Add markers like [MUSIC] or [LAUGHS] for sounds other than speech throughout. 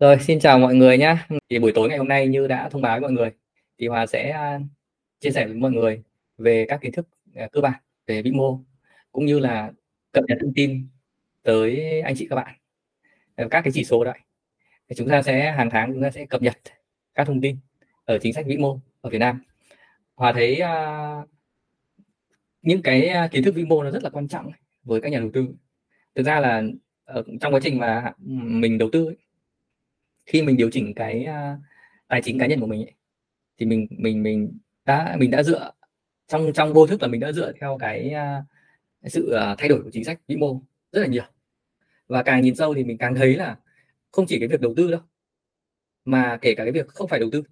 Rồi, xin chào mọi người nhé. Thì buổi tối ngày hôm nay như đã thông báo với mọi người, thì Hòa sẽ à, chia sẻ với mọi người về các kiến thức à, cơ bản về vĩ mô cũng như là cập nhật thông tin tới anh chị các bạn à, các cái chỉ số đấy. Thì chúng ta sẽ hàng tháng chúng ta sẽ cập nhật các thông tin ở chính sách vĩ mô ở Việt Nam. Hòa thấy uh, những cái kiến thức vĩ mô nó rất là quan trọng với các nhà đầu tư. Thực ra là ở trong quá trình mà mình đầu tư ấy, khi mình điều chỉnh cái uh, tài chính cá nhân của mình ấy, thì mình mình mình đã mình đã dựa trong trong vô thức là mình đã dựa theo cái uh, sự uh, thay đổi của chính sách vĩ mô rất là nhiều. Và càng nhìn sâu thì mình càng thấy là không chỉ cái việc đầu tư đâu mà kể cả cái việc không phải đầu tư.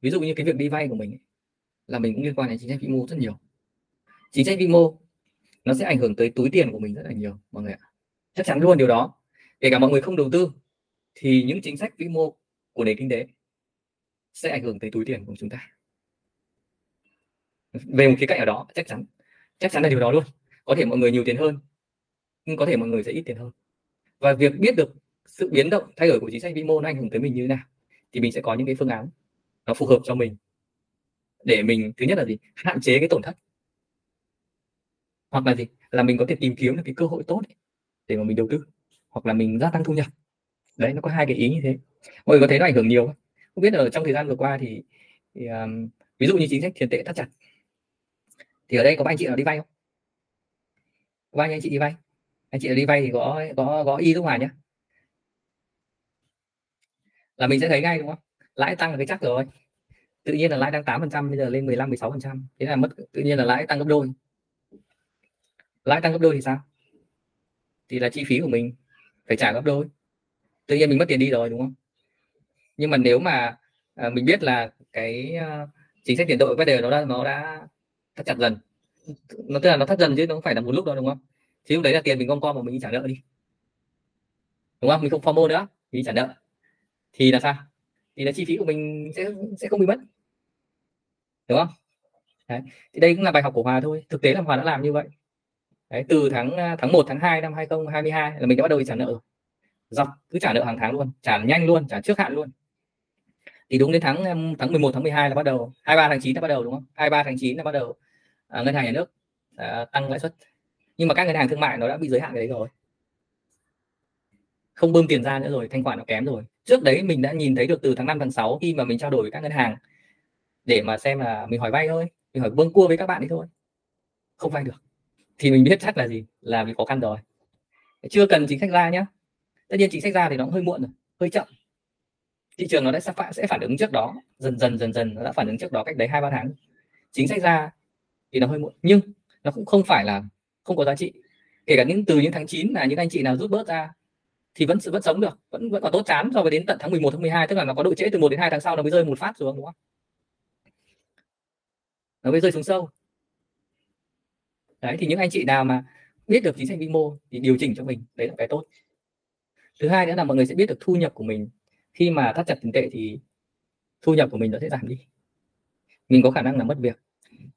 Ví dụ như cái việc đi vay của mình ấy, là mình cũng liên quan đến chính sách vĩ mô rất nhiều. Chính sách vĩ mô nó sẽ ảnh hưởng tới túi tiền của mình rất là nhiều mọi người ạ. Chắc chắn luôn điều đó. Kể cả mọi người không đầu tư thì những chính sách vĩ mô của nền kinh tế sẽ ảnh hưởng tới túi tiền của chúng ta. Về một khía cạnh ở đó, chắc chắn chắc chắn là điều đó luôn. Có thể mọi người nhiều tiền hơn, nhưng có thể mọi người sẽ ít tiền hơn. Và việc biết được sự biến động, thay đổi của chính sách vĩ mô nó ảnh hưởng tới mình như thế nào, thì mình sẽ có những cái phương án nó phù hợp cho mình. Để mình, thứ nhất là gì? Hạn chế cái tổn thất. Hoặc là gì? Là mình có thể tìm kiếm được cái cơ hội tốt để mà mình đầu tư, hoặc là mình gia tăng thu nhập đấy nó có hai cái ý như thế. Mọi người có thấy nó ảnh hưởng nhiều không? Không biết ở trong thời gian vừa qua thì, thì um, ví dụ như chính sách tiền tệ thắt chặt thì ở đây có ba anh chị nào đi vay không? Có bao nhiêu anh chị đi vay. Anh chị nào đi vay thì có có có y giúp ngoài nhé là mình sẽ thấy ngay đúng không? Lãi tăng là cái chắc rồi. Tự nhiên là lãi đang 8 phần trăm bây giờ lên 15 16 phần trăm. Thế là mất tự nhiên là lãi tăng gấp đôi. Lãi tăng gấp đôi thì sao? Thì là chi phí của mình phải trả gấp đôi tự nhiên mình mất tiền đi rồi đúng không? Nhưng mà nếu mà à, mình biết là cái uh, chính sách tiền tệ bắt giờ nó đã nó đã thắt chặt dần. Nó tức là nó thắt dần chứ nó không phải là một lúc đâu đúng không? Thì lúc đấy là tiền mình gom gom mà mình đi trả nợ đi. Đúng không? Mình không formo nữa mình đi trả nợ. Thì là sao? Thì là chi phí của mình sẽ sẽ không bị mất. Đúng không? Đấy. thì đây cũng là bài học của Hòa thôi. Thực tế là Hòa đã làm như vậy. Đấy, từ tháng à, tháng 1 tháng 2 năm 2022 là mình đã bắt đầu đi trả nợ rồi dọc cứ trả nợ hàng tháng luôn trả nhanh luôn trả trước hạn luôn. Thì đúng đến tháng tháng 11 tháng 12 là bắt đầu 23 tháng 9 là bắt đầu đúng không? 23 tháng 9 là bắt đầu à, ngân hàng nhà nước à, tăng lãi suất. Nhưng mà các ngân hàng thương mại nó đã bị giới hạn cái đấy rồi. Không bơm tiền ra nữa rồi thanh khoản nó kém rồi. Trước đấy mình đã nhìn thấy được từ tháng 5 tháng 6 khi mà mình trao đổi với các ngân hàng để mà xem là mình hỏi vay thôi mình hỏi bơm cua với các bạn ấy thôi. Không vay được. Thì mình biết chắc là gì? Là vì khó khăn rồi. Chưa cần chính sách ra nhé tất nhiên chính sách ra thì nó cũng hơi muộn rồi, hơi chậm. Thị trường nó sẽ phản sẽ phản ứng trước đó, dần dần dần dần nó đã phản ứng trước đó cách đấy hai ba tháng. Chính sách ra thì nó hơi muộn, nhưng nó cũng không phải là không có giá trị. Kể cả những, từ những tháng 9 là những anh chị nào rút bớt ra thì vẫn vẫn sống được, vẫn vẫn còn tốt chán so với đến tận tháng 11 tháng 12 tức là nó có độ trễ từ 1 đến 2 tháng sau nó mới rơi một phát xuống, đúng không? Nó mới rơi xuống sâu. Đấy, thì những anh chị nào mà biết được chính sách vĩ mô thì điều chỉnh cho mình, đấy là cái tốt thứ hai nữa là mọi người sẽ biết được thu nhập của mình. Khi mà thắt chặt tiền tệ thì thu nhập của mình nó sẽ giảm đi. Mình có khả năng là mất việc.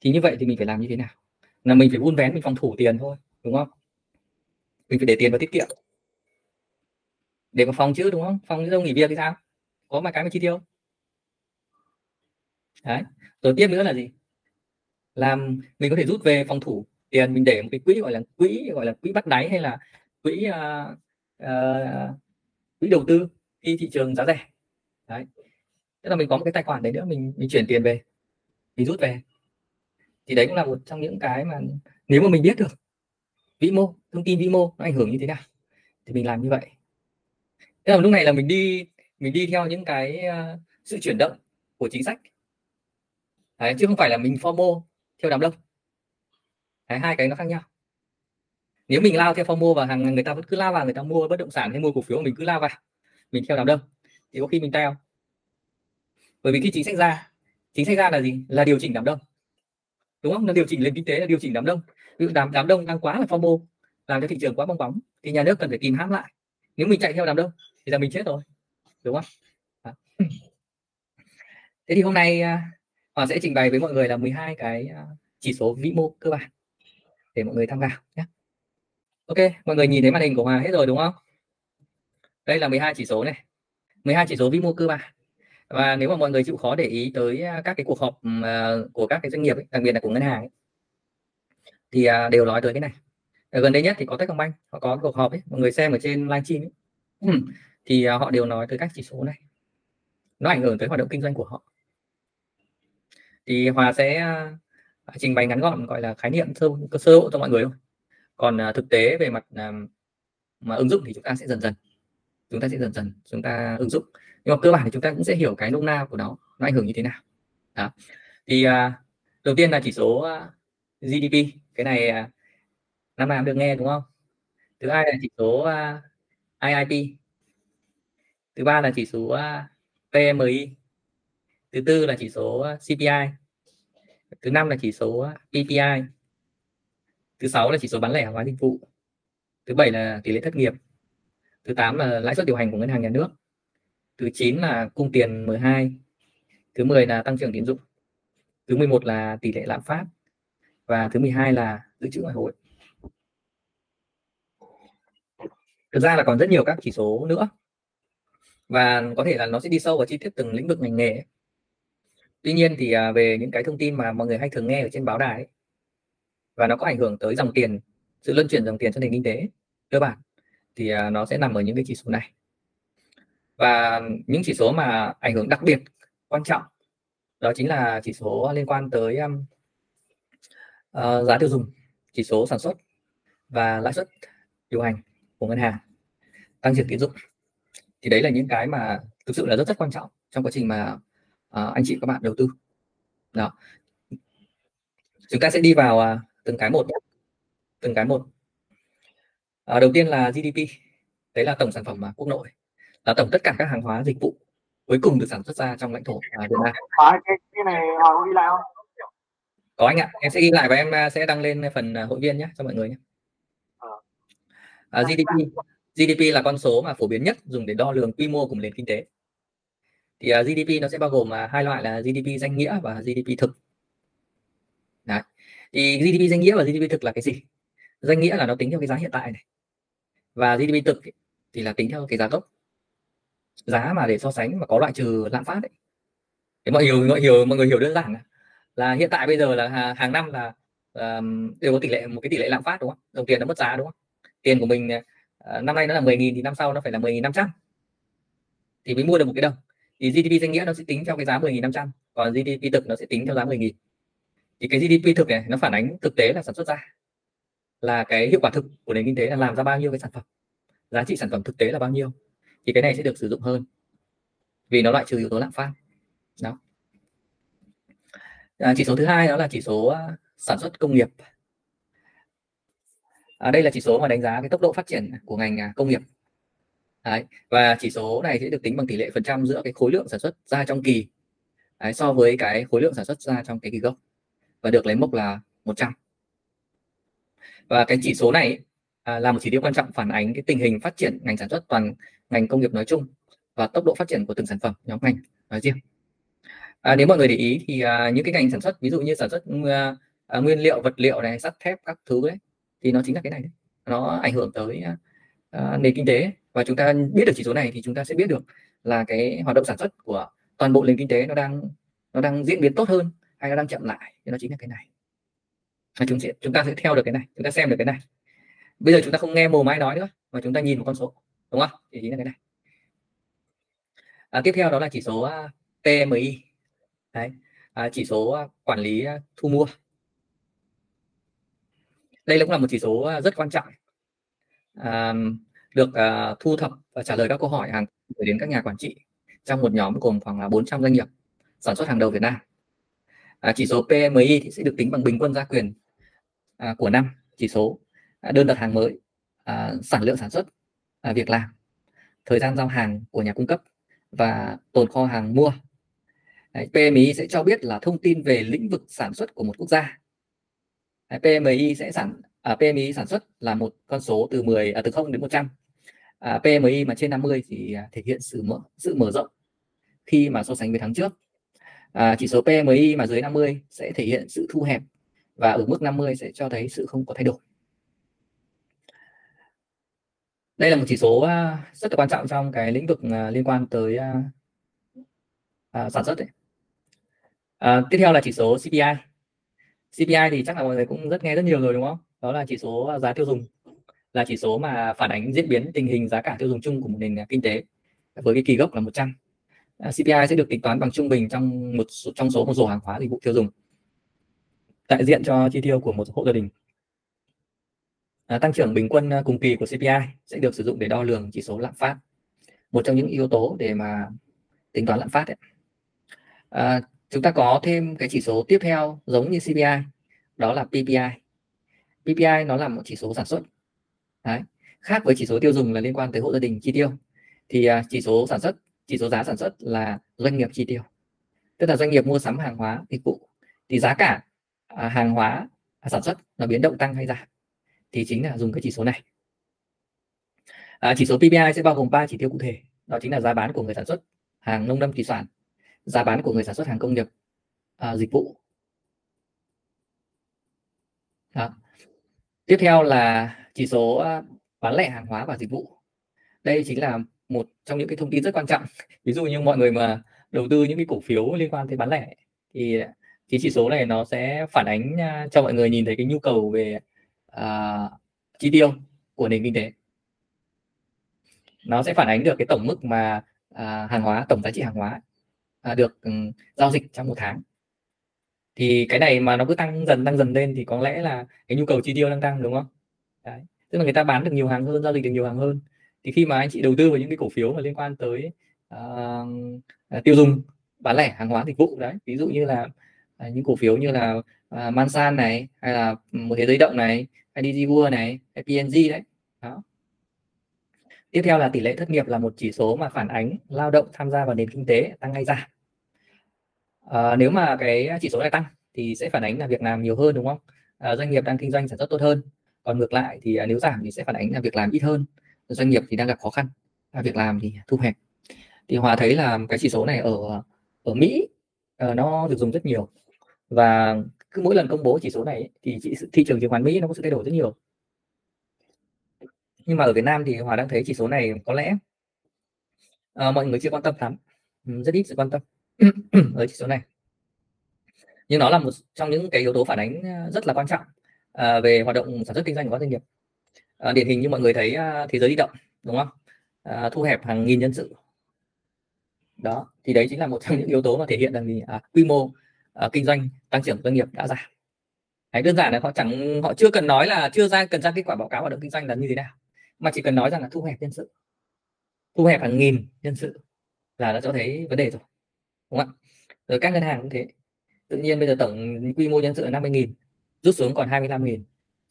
Thì như vậy thì mình phải làm như thế nào? Là mình phải vun vén mình phòng thủ tiền thôi đúng không? Mình phải để tiền vào tiết kiệm. Để mà phòng chứ đúng không? Phòng đâu nghỉ việc thì sao? Có mà cái mà chi tiêu. Đấy. Rồi tiếp nữa là gì? Làm mình có thể rút về phòng thủ tiền mình để một cái quỹ gọi là quỹ gọi là quỹ bắt đáy hay là quỹ uh, uh, quỹ đầu tư khi thị trường giá rẻ. Đấy. Tức là mình có một cái tài khoản đấy nữa mình mình chuyển tiền về mình rút về. Thì đấy cũng là một trong những cái mà nếu mà mình biết được vĩ mô thông tin vĩ mô nó ảnh hưởng như thế nào thì mình làm như vậy. Thế là lúc này là mình đi mình đi theo những cái uh, sự chuyển động của chính sách. Đấy, chứ không phải là mình formo theo đám đông. Đấy, hai cái nó khác nhau nếu mình lao theo FOMO và hàng người ta vẫn cứ lao vào, người ta mua bất động sản hay mua cổ phiếu, mình cứ lao vào, mình theo đám đông. Thì có khi mình teo bởi vì khi chính sách ra, chính sách ra là gì? Là điều chỉnh đám đông. Đúng không? Là điều chỉnh lên kinh tế, là điều chỉnh đám đông. Ví dụ đám đám đông đang quá là FOMO, làm cho thị trường quá bong bóng, thì nhà nước cần phải kìm hãm lại. Nếu mình chạy theo đám đông, thì là mình chết rồi. Đúng không? À. [LAUGHS] thế thì hôm nay à, Hoàng sẽ trình bày với mọi người là 12 cái à, chỉ số vĩ mô cơ bản để mọi người tham khảo nhé ok mọi người nhìn thấy màn hình của Hòa hết rồi đúng không? Đây là 12 chỉ số này. 12 chỉ số vĩ mô cơ bản và nếu mà mọi người chịu khó để ý tới à, các cái cuộc họp à, của các cái doanh nghiệp ấy, đặc biệt là của ngân hàng ấy, thì à, đều nói tới cái này. Ở gần đây nhất thì có Techcombank họ có cuộc họp ấy mọi người xem ở trên livestream ấy. Thì họ đều nói tới các chỉ số này. Nó ảnh hưởng tới hoạt động kinh doanh của họ. Thì Hòa sẽ trình bày ngắn gọn gọi là khái niệm sơ sơ bộ cho mọi người thôi còn uh, thực tế về mặt uh, mà ứng dụng thì chúng ta sẽ dần dần. Chúng ta sẽ dần dần chúng ta ứng dụng. Nhưng mà cơ bản thì chúng ta cũng sẽ hiểu cái nôm na của nó nó ảnh hưởng như thế nào. Đó. thì uh, đầu tiên là chỉ số uh, GDP cái này uh, năm nào được nghe đúng không? Thứ hai là chỉ số uh, IIP thứ ba là chỉ số uh, PMI thứ tư là chỉ số uh, CPI thứ năm là chỉ số uh, PPI thứ sáu là chỉ số bán lẻ hàng hóa dịch vụ. Thứ bảy là tỷ lệ thất nghiệp. Thứ tám là lãi suất điều hành của ngân hàng nhà nước. Thứ chín là cung tiền 12 thứ 10 là tăng trưởng tín dụng. Thứ 11 là tỷ lệ lạm phát. Và thứ 12 là dự trữ ngoại hối. Thực ra là còn rất nhiều các chỉ số nữa. Và có thể là nó sẽ đi sâu vào chi tiết từng lĩnh vực ngành nghề tuy nhiên thì à, về những cái thông tin mà mọi người hay thường nghe ở trên báo đài ấy, và nó có ảnh hưởng tới dòng tiền sự luân chuyển dòng tiền trong nền kinh tế. Cơ bản thì à, nó sẽ nằm ở những cái chỉ số này. Và những chỉ số mà ảnh hưởng đặc biệt quan trọng đó chính là chỉ số liên quan tới um, uh, giá tiêu dùng chỉ số sản xuất và lãi suất điều hành của ngân hàng tăng trưởng tín dụng. Thì đấy là những cái mà thực sự là rất rất quan trọng trong quá trình mà uh, anh chị các bạn đầu tư. Đó. Chúng ta sẽ đi vào uh, từng cái một từng cái một uh, đầu tiên là GDP đấy là tổng sản phẩm mà quốc nội là tổng tất cả các hàng hóa dịch vụ cuối cùng được sản xuất ra trong lãnh thổ à, Việt Nam. À, cái, cái này có ghi lại không? Có anh ạ, em sẽ ghi lại và em à, sẽ đăng lên phần à, hội viên nhé cho mọi người nhé. Ờ. À, GDP GDP là con số mà phổ biến nhất dùng để đo lường quy mô của nền kinh tế. Thì uh, GDP nó sẽ bao gồm uh, hai loại là GDP danh nghĩa và GDP thực. Đấy. Thì GDP danh nghĩa và GDP thực là cái gì? Danh nghĩa là nó tính theo cái giá hiện tại này. Và GDP thực thì là tính theo cái giá gốc. Giá mà để so sánh mà có loại trừ lạm phát đấy để mọi người mọi hiểu mọi người hiểu đơn giản là, là hiện tại bây giờ là hàng năm là um, đều có tỷ lệ một cái tỷ lệ lạm phát đúng không? Đồng tiền nó mất giá đúng không? Tiền của mình uh, năm nay nó là 10.000 thì năm sau nó phải là 10.500 thì mới mua được một cái đồng. Thì GDP danh nghĩa nó sẽ tính theo cái giá 10.500 còn GDP thực nó sẽ tính theo giá 10.000 thì cái GDP thực này nó phản ánh thực tế là sản xuất ra. Là cái hiệu quả thực của nền kinh tế là làm ra bao nhiêu cái sản phẩm. Giá trị sản phẩm thực tế là bao nhiêu. Thì cái này sẽ được sử dụng hơn. Vì nó loại trừ yếu tố lạm phát. Đó. À, chỉ số thứ hai đó là chỉ số à, sản xuất công nghiệp. À, đây là chỉ số mà đánh giá cái tốc độ phát triển của ngành à, công nghiệp. Đấy. và chỉ số này sẽ được tính bằng tỷ lệ phần trăm giữa cái khối lượng sản xuất ra trong kỳ. Đấy, so với cái khối lượng sản xuất ra trong cái kỳ gốc và được lấy mốc là 100 và cái chỉ số này à, là một chỉ tiêu quan trọng phản ánh cái tình hình phát triển ngành sản xuất toàn ngành công nghiệp nói chung và tốc độ phát triển của từng sản phẩm nhóm ngành nói riêng. À, nếu mọi người để ý thì à, những cái ngành sản xuất ví dụ như sản xuất à, à, nguyên liệu vật liệu này sắt thép các thứ đấy thì nó chính là cái này. Đấy. nó ảnh hưởng tới à, à, nền kinh tế. Và chúng ta biết được chỉ số này thì chúng ta sẽ biết được là cái hoạt động sản xuất của toàn bộ nền kinh tế nó đang nó đang diễn biến tốt hơn hay nó đang chậm lại thì nó chính là cái này. Và chúng sẽ chúng ta sẽ theo được cái này chúng ta xem được cái này. Bây giờ chúng ta không nghe mồm ai nói nữa mà chúng ta nhìn một con số đúng không? Thì chính là cái này. À, tiếp theo đó là chỉ số à, TMI, PMI Đấy. À, chỉ số à, quản lý à, thu mua. Đây cũng là một chỉ số rất quan trọng. À, được à, thu thập và trả lời các câu hỏi hàng gửi đến các nhà quản trị trong một nhóm gồm khoảng là 400 doanh nghiệp sản xuất hàng đầu Việt Nam à, chỉ số PMI thì sẽ được tính bằng bình quân gia quyền à, của năm chỉ số à, đơn đặt hàng mới à, sản lượng sản xuất à, việc làm thời gian giao hàng của nhà cung cấp và tồn kho hàng mua. Đấy, PMI sẽ cho biết là thông tin về lĩnh vực sản xuất của một quốc gia. Đấy, PMI sẽ sản à, PMI sản xuất là một con số từ 10 à, từ 0 đến 100 à, PMI mà trên 50 thì à, thể hiện sự mở sự mở rộng khi mà so sánh với tháng trước à, chỉ số PMI mà dưới 50 sẽ thể hiện sự thu hẹp và ở mức 50 sẽ cho thấy sự không có thay đổi đây là một chỉ số à, rất là quan trọng trong cái lĩnh vực à, liên quan tới à, à sản xuất ấy. À, tiếp theo là chỉ số CPI CPI thì chắc là mọi người cũng rất nghe rất nhiều rồi đúng không đó là chỉ số giá tiêu dùng là chỉ số mà phản ánh diễn biến tình hình giá cả tiêu dùng chung của một nền kinh tế với cái kỳ gốc là 100 trăm. À, CPI sẽ được tính toán bằng trung bình trong một trong số một rổ hàng hóa dịch vụ tiêu dùng. Đại diện cho chi tiêu của một hộ gia đình. À, tăng trưởng bình quân à, cùng kỳ của CPI sẽ được sử dụng để đo lường chỉ số lạm phát. Một trong những yếu tố để mà tính toán lạm phát ấy. À, chúng ta có thêm cái chỉ số tiếp theo giống như CPI đó là PPI PPI nó là một chỉ số sản xuất. Đấy. khác với chỉ số tiêu dùng là liên quan tới hộ gia đình chi tiêu. Thì à, chỉ số sản xuất chỉ số giá sản xuất là doanh nghiệp chi tiêu. Tức là doanh nghiệp mua sắm hàng hóa dịch vụ. Thì giá cả à, hàng hóa à, sản xuất nó biến động tăng hay giảm. Thì chính là dùng cái chỉ số này. À, chỉ số PPI sẽ bao gồm 3 chỉ tiêu cụ thể. Đó chính là giá bán của người sản xuất hàng nông lâm thủy sản giá bán của người sản xuất hàng công nghiệp à, dịch vụ. Đó. tiếp theo là chỉ số à, bán lẻ hàng hóa và dịch vụ. Đây chính là một trong những cái thông tin rất quan trọng. Ví dụ như mọi người mà đầu tư những cái cổ phiếu liên quan tới bán lẻ thì cái chỉ số này nó sẽ phản ánh à, cho mọi người nhìn thấy cái nhu cầu về uh, chi tiêu của nền kinh tế. Nó sẽ phản ánh được cái tổng mức mà uh, hàng hóa tổng giá trị hàng hóa uh, được um, giao dịch trong một tháng. Thì cái này mà nó cứ tăng dần tăng dần lên thì có lẽ là cái nhu cầu chi tiêu đang tăng đúng không? Đấy. tức là người ta bán được nhiều hàng hơn giao dịch được nhiều hàng hơn thì khi mà anh chị đầu tư vào những cái cổ phiếu mà liên quan tới uh, tiêu dùng bán lẻ hàng hóa dịch vụ đấy ví dụ như là uh, những cổ phiếu như là uh, Mansan này hay là ừ, một thế giới động này IDG World này PNG đấy đó. Tiếp theo là tỷ lệ thất nghiệp là một chỉ số mà phản ánh lao động tham gia vào nền kinh tế tăng hay giảm. À, nếu mà cái chỉ số này tăng thì sẽ phản ánh là việc làm nhiều hơn đúng không? À, doanh nghiệp đang kinh doanh sản xuất tốt hơn. Còn ngược lại thì nếu giảm thì sẽ phản ánh là việc làm ít hơn doanh nghiệp thì đang gặp khó khăn à, việc làm thì thu hẹp. Thì hòa thấy là cái chỉ số này ở ở mỹ ờ, nó được dùng rất nhiều. Và cứ mỗi lần công bố chỉ số này thì thị trường chứng khoán mỹ nó có sự thay đổi rất nhiều. Nhưng mà ở việt nam thì hòa đang thấy chỉ số này có lẽ uh, mọi người chưa quan tâm lắm. Ừ, rất ít sự quan tâm [CLEARS THROAT] ở chỉ số này. Nhưng nó là một trong những cái yếu tố phản ánh ờ, rất là quan trọng uh, về hoạt động sản xuất kinh doanh của các doanh nghiệp à, điển hình như mọi người thấy à, thế giới di động đúng không? À, thu hẹp hàng nghìn nhân sự. Đó thì đấy chính là một [LAUGHS] trong những yếu tố mà thể hiện rằng gì? À, quy mô à, kinh doanh tăng trưởng doanh nghiệp đã giảm. Đấy, đơn giản là họ chẳng họ chưa cần nói là chưa ra cần ra kết quả báo cáo hoạt động kinh doanh là như thế nào mà chỉ cần nói rằng là thu hẹp nhân sự. Thu hẹp hàng nghìn nhân sự là nó cho thấy vấn đề rồi đúng không ạ? Rồi các ngân hàng cũng thế. Tự nhiên bây giờ tổng quy mô nhân sự là 50 nghìn rút xuống còn 25 nghìn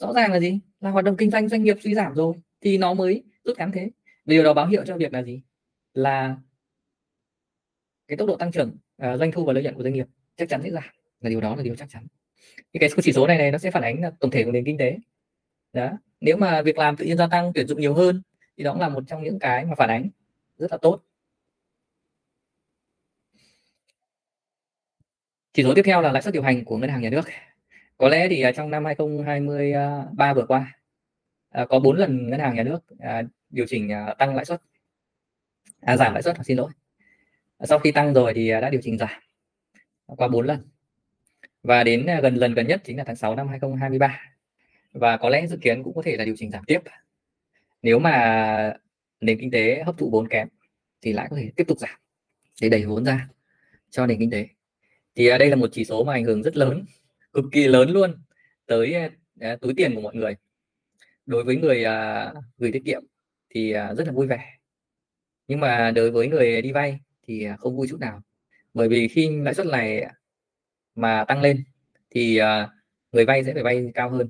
rõ ràng là gì? Là hoạt động kinh doanh doanh nghiệp suy giảm rồi thì nó mới rút ngắn thế. Điều đó báo hiệu cho việc là gì? Là cái tốc độ tăng trưởng uh, doanh thu và lợi nhuận của doanh nghiệp chắc chắn sẽ giảm. Là điều đó là điều chắc chắn. Thì cái chỉ số này này nó sẽ phản ánh tổng thể của nền kinh tế. Đó. Nếu mà việc làm tự nhiên gia tăng tuyển dụng nhiều hơn thì đó cũng là một trong những cái mà phản ánh rất là tốt. Chỉ số tiếp theo là lãi suất điều hành của ngân hàng nhà nước có lẽ thì à, trong năm 2023 vừa qua à, có bốn lần ngân hàng nhà nước à, điều chỉnh tăng lãi suất. À, giảm lãi suất xin lỗi. Sau khi tăng rồi thì đã điều chỉnh giảm qua bốn lần. Và đến gần lần gần nhất chính là tháng 6 năm 2023 và có lẽ dự kiến cũng có thể là điều chỉnh giảm tiếp. Nếu mà nền kinh tế hấp thụ vốn kém thì lại có thể tiếp tục giảm để đẩy vốn ra cho nền kinh tế. Thì đây là một chỉ số mà ảnh hưởng rất lớn cực kỳ lớn luôn tới uh, túi tiền của mọi người. Đối với người uh, gửi tiết kiệm thì uh, rất là vui vẻ. Nhưng mà đối với người đi vay thì uh, không vui chút nào. Bởi vì khi lãi suất này mà tăng lên thì uh, người vay sẽ phải vay cao hơn.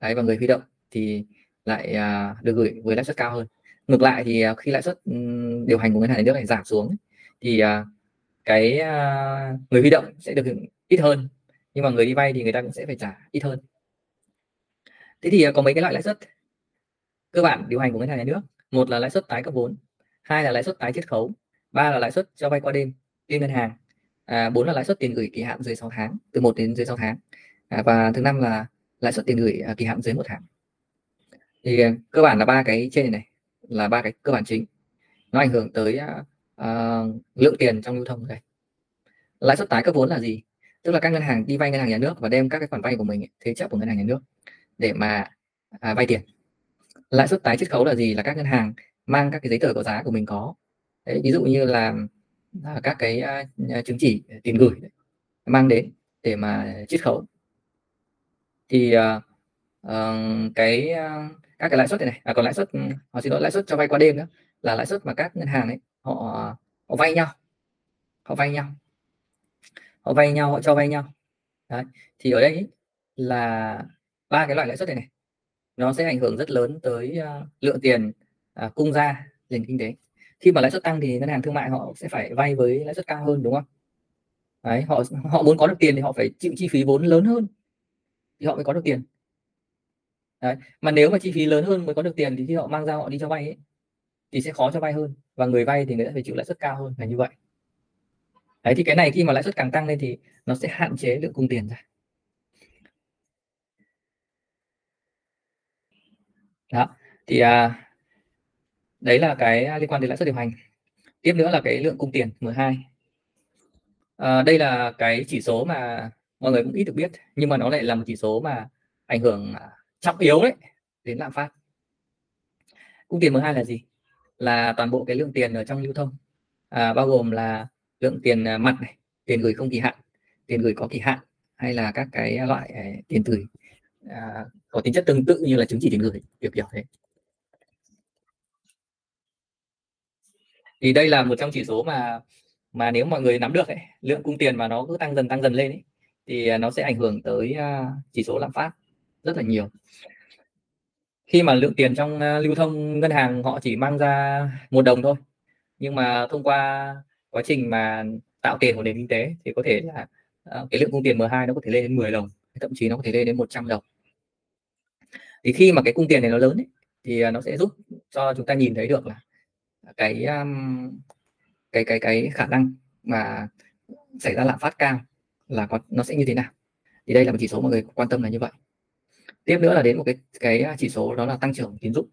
Đấy và người huy động thì lại uh, được gửi với lãi suất cao hơn. Ngược lại thì uh, khi lãi suất um, điều hành của ngân hàng nhà nước này giảm xuống thì uh, cái uh, người huy động sẽ được ít hơn nhưng mà người đi vay thì người ta cũng sẽ phải trả ít hơn. Thế thì à, có mấy cái loại lãi suất? Cơ bản điều hành của ngân hàng nhà nước một là lãi suất tái cấp vốn hai là lãi suất tái chiết khấu ba là lãi suất cho vay qua đêm liên ngân hàng à, bốn là lãi suất tiền gửi kỳ hạn dưới 6 tháng từ 1 đến dưới 6 tháng à, và thứ năm là lãi suất tiền gửi à, kỳ hạn dưới một tháng. Thì à, cơ bản là ba cái trên này, là ba cái cơ bản chính. Nó ảnh hưởng tới uh, lượng tiền trong lưu thông này. lãi suất tái cấp vốn là gì? Tức là các ngân hàng đi vay ngân hàng nhà nước và đem các cái khoản vay của mình thế chấp của ngân hàng nhà nước để mà à, vay tiền. Lãi suất tái chiết khấu là gì? Là các ngân hàng mang các cái giấy tờ có giá của mình có. Đấy, ví dụ như là à, các cái uh, chứng chỉ tiền gửi mang đến để mà chiết khấu. Thì uh, uh, cái uh, các cái lãi suất này, này à, còn lãi suất ừ, họ xin lỗi lãi suất cho vay qua đêm nữa là lãi suất mà các ngân hàng ấy họ họ vay nhau. Họ vay nhau họ vay nhau họ cho vay nhau Đấy. thì ở đây là ba cái loại lãi suất này này nó sẽ ảnh hưởng rất lớn tới uh, lượng tiền uh, cung ra nền kinh tế khi mà lãi suất tăng thì ngân hàng thương mại họ sẽ phải vay với lãi suất cao hơn đúng không Đấy, họ họ muốn có được tiền thì họ phải chịu chi phí vốn lớn hơn thì họ mới có được tiền Đấy. mà nếu mà chi phí lớn hơn mới có được tiền thì khi họ mang ra họ đi cho vay ấy, thì sẽ khó cho vay hơn và người vay thì người ta phải chịu lãi suất cao hơn là như vậy đấy thì cái này khi mà lãi suất càng tăng lên thì nó sẽ hạn chế lượng cung tiền ra. Đó thì à, đấy là cái liên quan đến lãi suất điều hành. Tiếp nữa là cái lượng cung tiền M2 à, ờ, đây là cái chỉ số mà mọi người cũng ít được biết nhưng mà nó lại là một chỉ số mà ảnh hưởng à, trọng yếu đấy đến lạm phát. Cung tiền M2 là gì? Là toàn bộ cái lượng tiền ở trong lưu thông à, bao gồm là lượng tiền à, mặt này tiền gửi không kỳ hạn tiền gửi có kỳ hạn hay là các cái loại à, tiền gửi à, có tính chất tương tự như là chứng chỉ tiền gửi kiểu kiểu thế. Thì đây là một trong chỉ số mà mà nếu mọi người nắm được ấy, lượng cung tiền mà nó cứ tăng dần tăng dần lên ấy, thì à, nó sẽ ảnh hưởng tới uh, chỉ số lạm phát rất là nhiều. Khi mà lượng tiền trong uh, lưu thông ngân hàng họ chỉ mang ra một đồng thôi nhưng mà thông qua quá trình mà tạo tiền của nền kinh tế thì có thể là uh, cái lượng cung tiền M2 nó có thể lên đến 10 đồng thậm chí nó có thể lên đến 100 đồng. Thì khi mà cái cung tiền này nó lớn ấy, thì ờ, nó sẽ giúp cho chúng ta nhìn thấy được là cái um, cái cái cái khả năng mà xảy ra lạm phát cao là có nó sẽ như thế nào. Thì đây là một chỉ số mọi người quan tâm là như vậy. Tiếp nữa là đến một cái cái chỉ số đó là tăng trưởng tín dụng.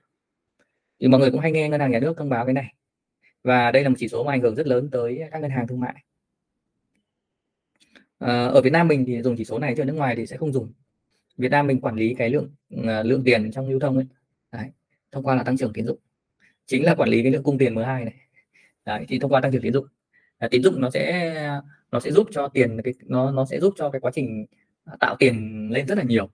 Thì mọi người cũng hay nghe ngân hàng nhà nước thông báo cái này và đây là một chỉ số mà ảnh hưởng rất lớn tới các ngân hàng thương mại. À, ở Việt Nam mình thì dùng chỉ số này chứ ở nước ngoài thì sẽ không dùng. Việt Nam mình quản lý cái lượng ờ, lượng tiền trong lưu thông ấy. Đấy, thông qua là tăng trưởng tín dụng. Chính là quản lý cái lượng cung tiền M2 này. Đấy, thì thông qua tăng trưởng tín dụng. À, tín dụng nó sẽ nó sẽ giúp cho tiền cái nó nó sẽ giúp cho cái quá trình à, tạo tiền lên rất là nhiều.